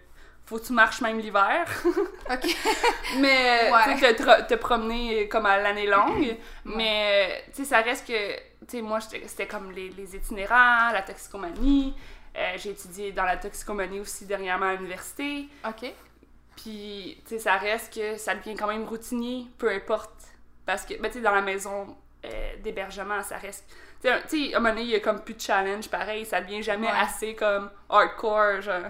faut que tu marches même l'hiver. Ok. Mais Ouais. tu te, te promener comme à l'année longue. Mais tu sais, ça reste que, tu sais, moi, c'était comme les, les itinérants, la toxicomanie. Euh, j'ai étudié dans la toxicomanie aussi dernièrement à l'université. Ok. Puis, tu sais, ça reste que ça devient quand même routinier, peu importe. Parce que, ben, tu sais, dans la maison euh, d'hébergement, ça reste. Tu sais, à un moment donné, il y a comme plus de challenge, pareil, ça devient jamais Ouais. assez comme hardcore, genre.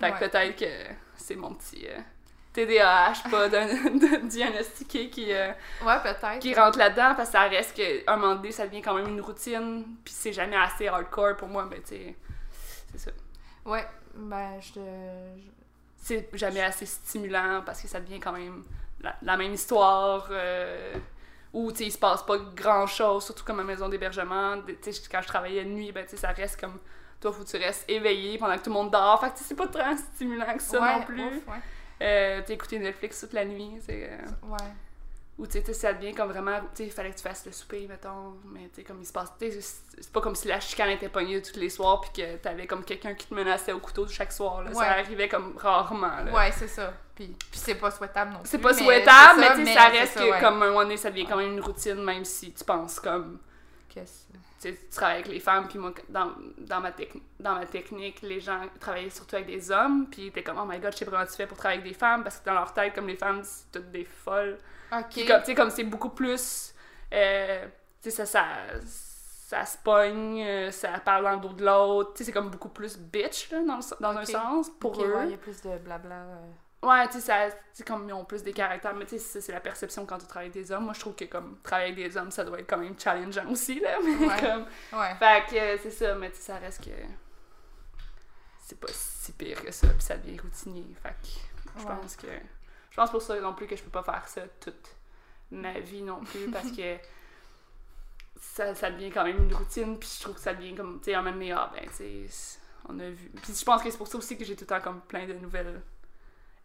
Fait que Ouais. peut-être que c'est mon petit euh, TDAH, pas d'un- d'un diagnostiqué qui, euh, Ouais, peut-être. qui rentre là-dedans, parce que ça reste qu'à un moment donné, ça devient quand même une routine, puis c'est jamais assez hardcore pour moi, ben, tu sais, c'est ça. Ouais. Ben, je te. je- c'est jamais assez stimulant parce que ça devient quand même la, la même histoire euh, où il se passe pas grand chose surtout comme à maison d'hébergement quand je travaillais de nuit ben ça reste comme toi faut que tu restes éveillé pendant que tout le monde dort fait que c'est pas très stimulant que ça ouais, non plus ouf, ouais. euh, écouter Netflix toute la nuit c'est euh, Ouais. Ou tu sais, ça devient comme vraiment, tu sais, il fallait que tu fasses le souper, mettons, mais tu sais, comme il se passe, tu sais, c'est pas comme si la chicane était pognée tous les soirs puis que t'avais comme quelqu'un qui te menaçait au couteau chaque soir, là. Ouais. Ça arrivait comme rarement, là. Ouais, c'est ça. Puis, puis c'est pas souhaitable non plus. C'est pas mais souhaitable, mais tu sais, ça reste que ouais. comme un moment donné, ça devient quand même une routine, même si tu penses comme, Qu'est-ce- tu travailles avec les femmes, puis moi, dans, dans, ma dans ma technique, les gens travaillaient surtout avec des hommes, puis t'es comme, oh my god, je sais pas comment tu fais pour travailler avec des femmes, parce que dans leur tête, comme les femmes, c'est toutes des folles. Ok. Puis comme, tu sais, comme c'est beaucoup plus. euh, tu sais, ça, ça, ça se pogne, euh, ça parle dans le dos de l'autre. Tu sais, c'est comme beaucoup plus bitch, là, dans, le- dans un sens, pour Ok, eux. ouais, il y a plus de blabla. euh. Ouais, tu sais, sais, comme ils ont plus des caractères, mais tu sais, c'est la perception quand tu travailles avec des hommes. Moi, je trouve que comme travailler avec des hommes, ça doit être quand même challengeant aussi, là. Mais Ouais. comme. Ouais. Fait que euh, c'est ça, mais tu sais, ça reste que. C'est pas si pire que ça, puis ça devient routinier. Fait que je Ouais. pense que. Je pense pour ça non plus que je peux pas faire ça toute ma vie non plus, parce que. Ça, ça devient quand même une routine, puis je trouve que ça devient comme, tu sais, moment donné, ah ben, tu sais, c'est- on a vu. Puis je pense que c'est pour ça aussi que j'ai tout le temps comme plein de nouvelles.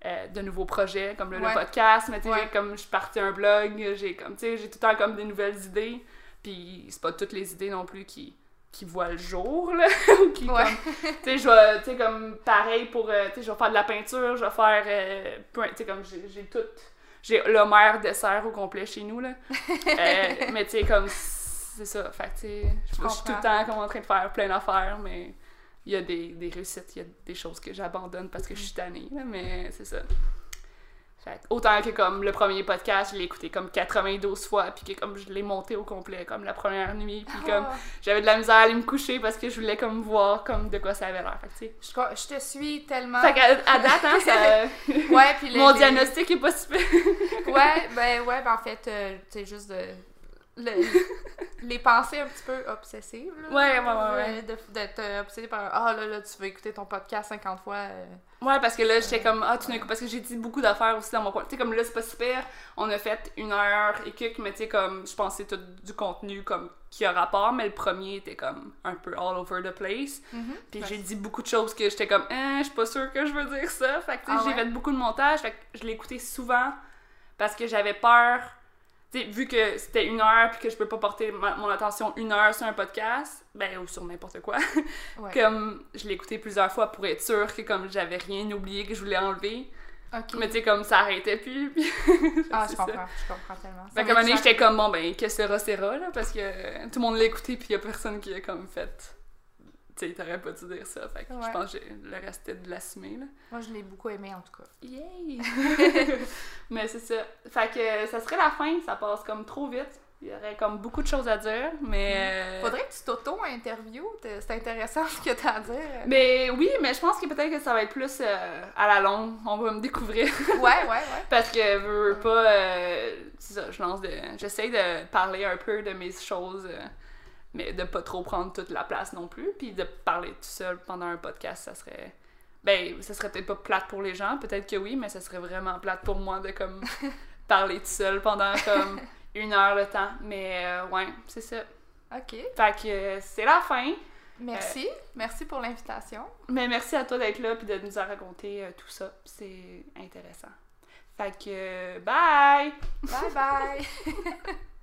Euh, de nouveaux projets, comme le, podcast, mais tu sais, Ouais. comme je partais un blog, j'ai comme, tu sais, j'ai tout le temps comme des nouvelles idées, puis c'est pas toutes les idées non plus qui, qui voient le jour, là, ou qui Ouais. comme, tu sais, je vais, tu sais, comme, pareil pour, euh, tu sais, je vais faire de la peinture, je vais faire, euh, tu sais, comme, j'ai tout, j'ai le maire dessert au complet chez nous, là, Euh, mais tu sais, comme, c'est ça, fait tu sais, je suis tout le temps comme en train de faire plein d'affaires, mais il y a des, des réussites, il y a des choses que j'abandonne parce que je suis tannée, là, mais c'est ça. Fait autant que comme le premier podcast, je l'ai écouté comme 92 fois, puis que comme je l'ai monté au complet, comme la première nuit, puis comme Ah, j'avais de la misère à aller me coucher parce que je voulais comme voir comme de quoi ça avait l'air. Fait je, je te suis tellement. Fait qu'à à date, hein, ça... Ouais, puis mon les- diagnostic est pas super. Ouais, ben ouais, ben en fait, euh, tu sais, juste de. le- les pensées un petit peu obsessives. Là, Ouais, ouais, ouais, D'être euh, obsédé par Ah là, là, tu veux écouter ton podcast 50 fois. euh. Ouais, parce que là, j'étais comme, ah, d'un coup, parce que j'ai dit beaucoup d'affaires aussi dans mon point. Tu sais, comme là, c'est pas super. On a fait une heure et quelques, mais tu sais, comme, je pensais tout du contenu, comme, qui a rapport, mais le premier était comme un peu all over the place. Puis Ouais. j'ai dit beaucoup de choses que j'étais comme, eh, je suis pas sûre que je veux dire ça. Fait que, tu sais, Ah j'ai ouais? fait beaucoup de montage. Fait que je écouté souvent parce que j'avais peur. Tu sais, vu que c'était une heure puis que je peux pas porter ma- mon attention une heure sur un podcast, ben, ou sur n'importe quoi. Ouais. comme, je l'ai écouté plusieurs fois pour être sûre que comme j'avais rien oublié que je voulais enlever. Mais tu sais, comme ça arrêtait plus. Puis ah, je ça. comprends, je comprends tellement. Ça Fait qu'à un m'est moment donné, déjà j'étais comme, bon, ben, que sera, sera, là, parce que tout le monde l'a écouté, puis y a personne qui a comme fait. Tu sais, t'aurais pas dû dire ça. Fait que je pense que j'ai- le reste de l'assumer, là. Moi, je l'ai beaucoup aimé en tout cas. Yay! Mais c'est ça. Fait que ça serait la fin, ça passe comme trop vite. Il y aurait comme beaucoup de choses à dire, mais. euh, Faudrait que tu t'auto-interviewes. t'es- C'est intéressant ce que t'as à dire. Mais oui, mais je pense que peut-être que ça va être plus euh, à la longue. On va me découvrir. Ouais, ouais, ouais. Parce que veux, veux pas. euh, c'est ça, je lance de. J'essaie de parler un peu de mes choses, euh, mais de pas trop prendre toute la place non plus. Puis de parler tout seul pendant un podcast, ça serait. Ben, ça serait peut-être pas plate pour les gens, peut-être que oui, mais ça serait vraiment plate pour moi de comme parler tout seul pendant comme une heure de temps. Mais euh, ouais, c'est ça. Ok. Fait que euh, c'est la fin. Merci. Merci pour l'invitation. Mais merci à toi d'être là puis de nous avoir raconté euh, tout ça. C'est intéressant. Fait que euh, bye! Bye bye.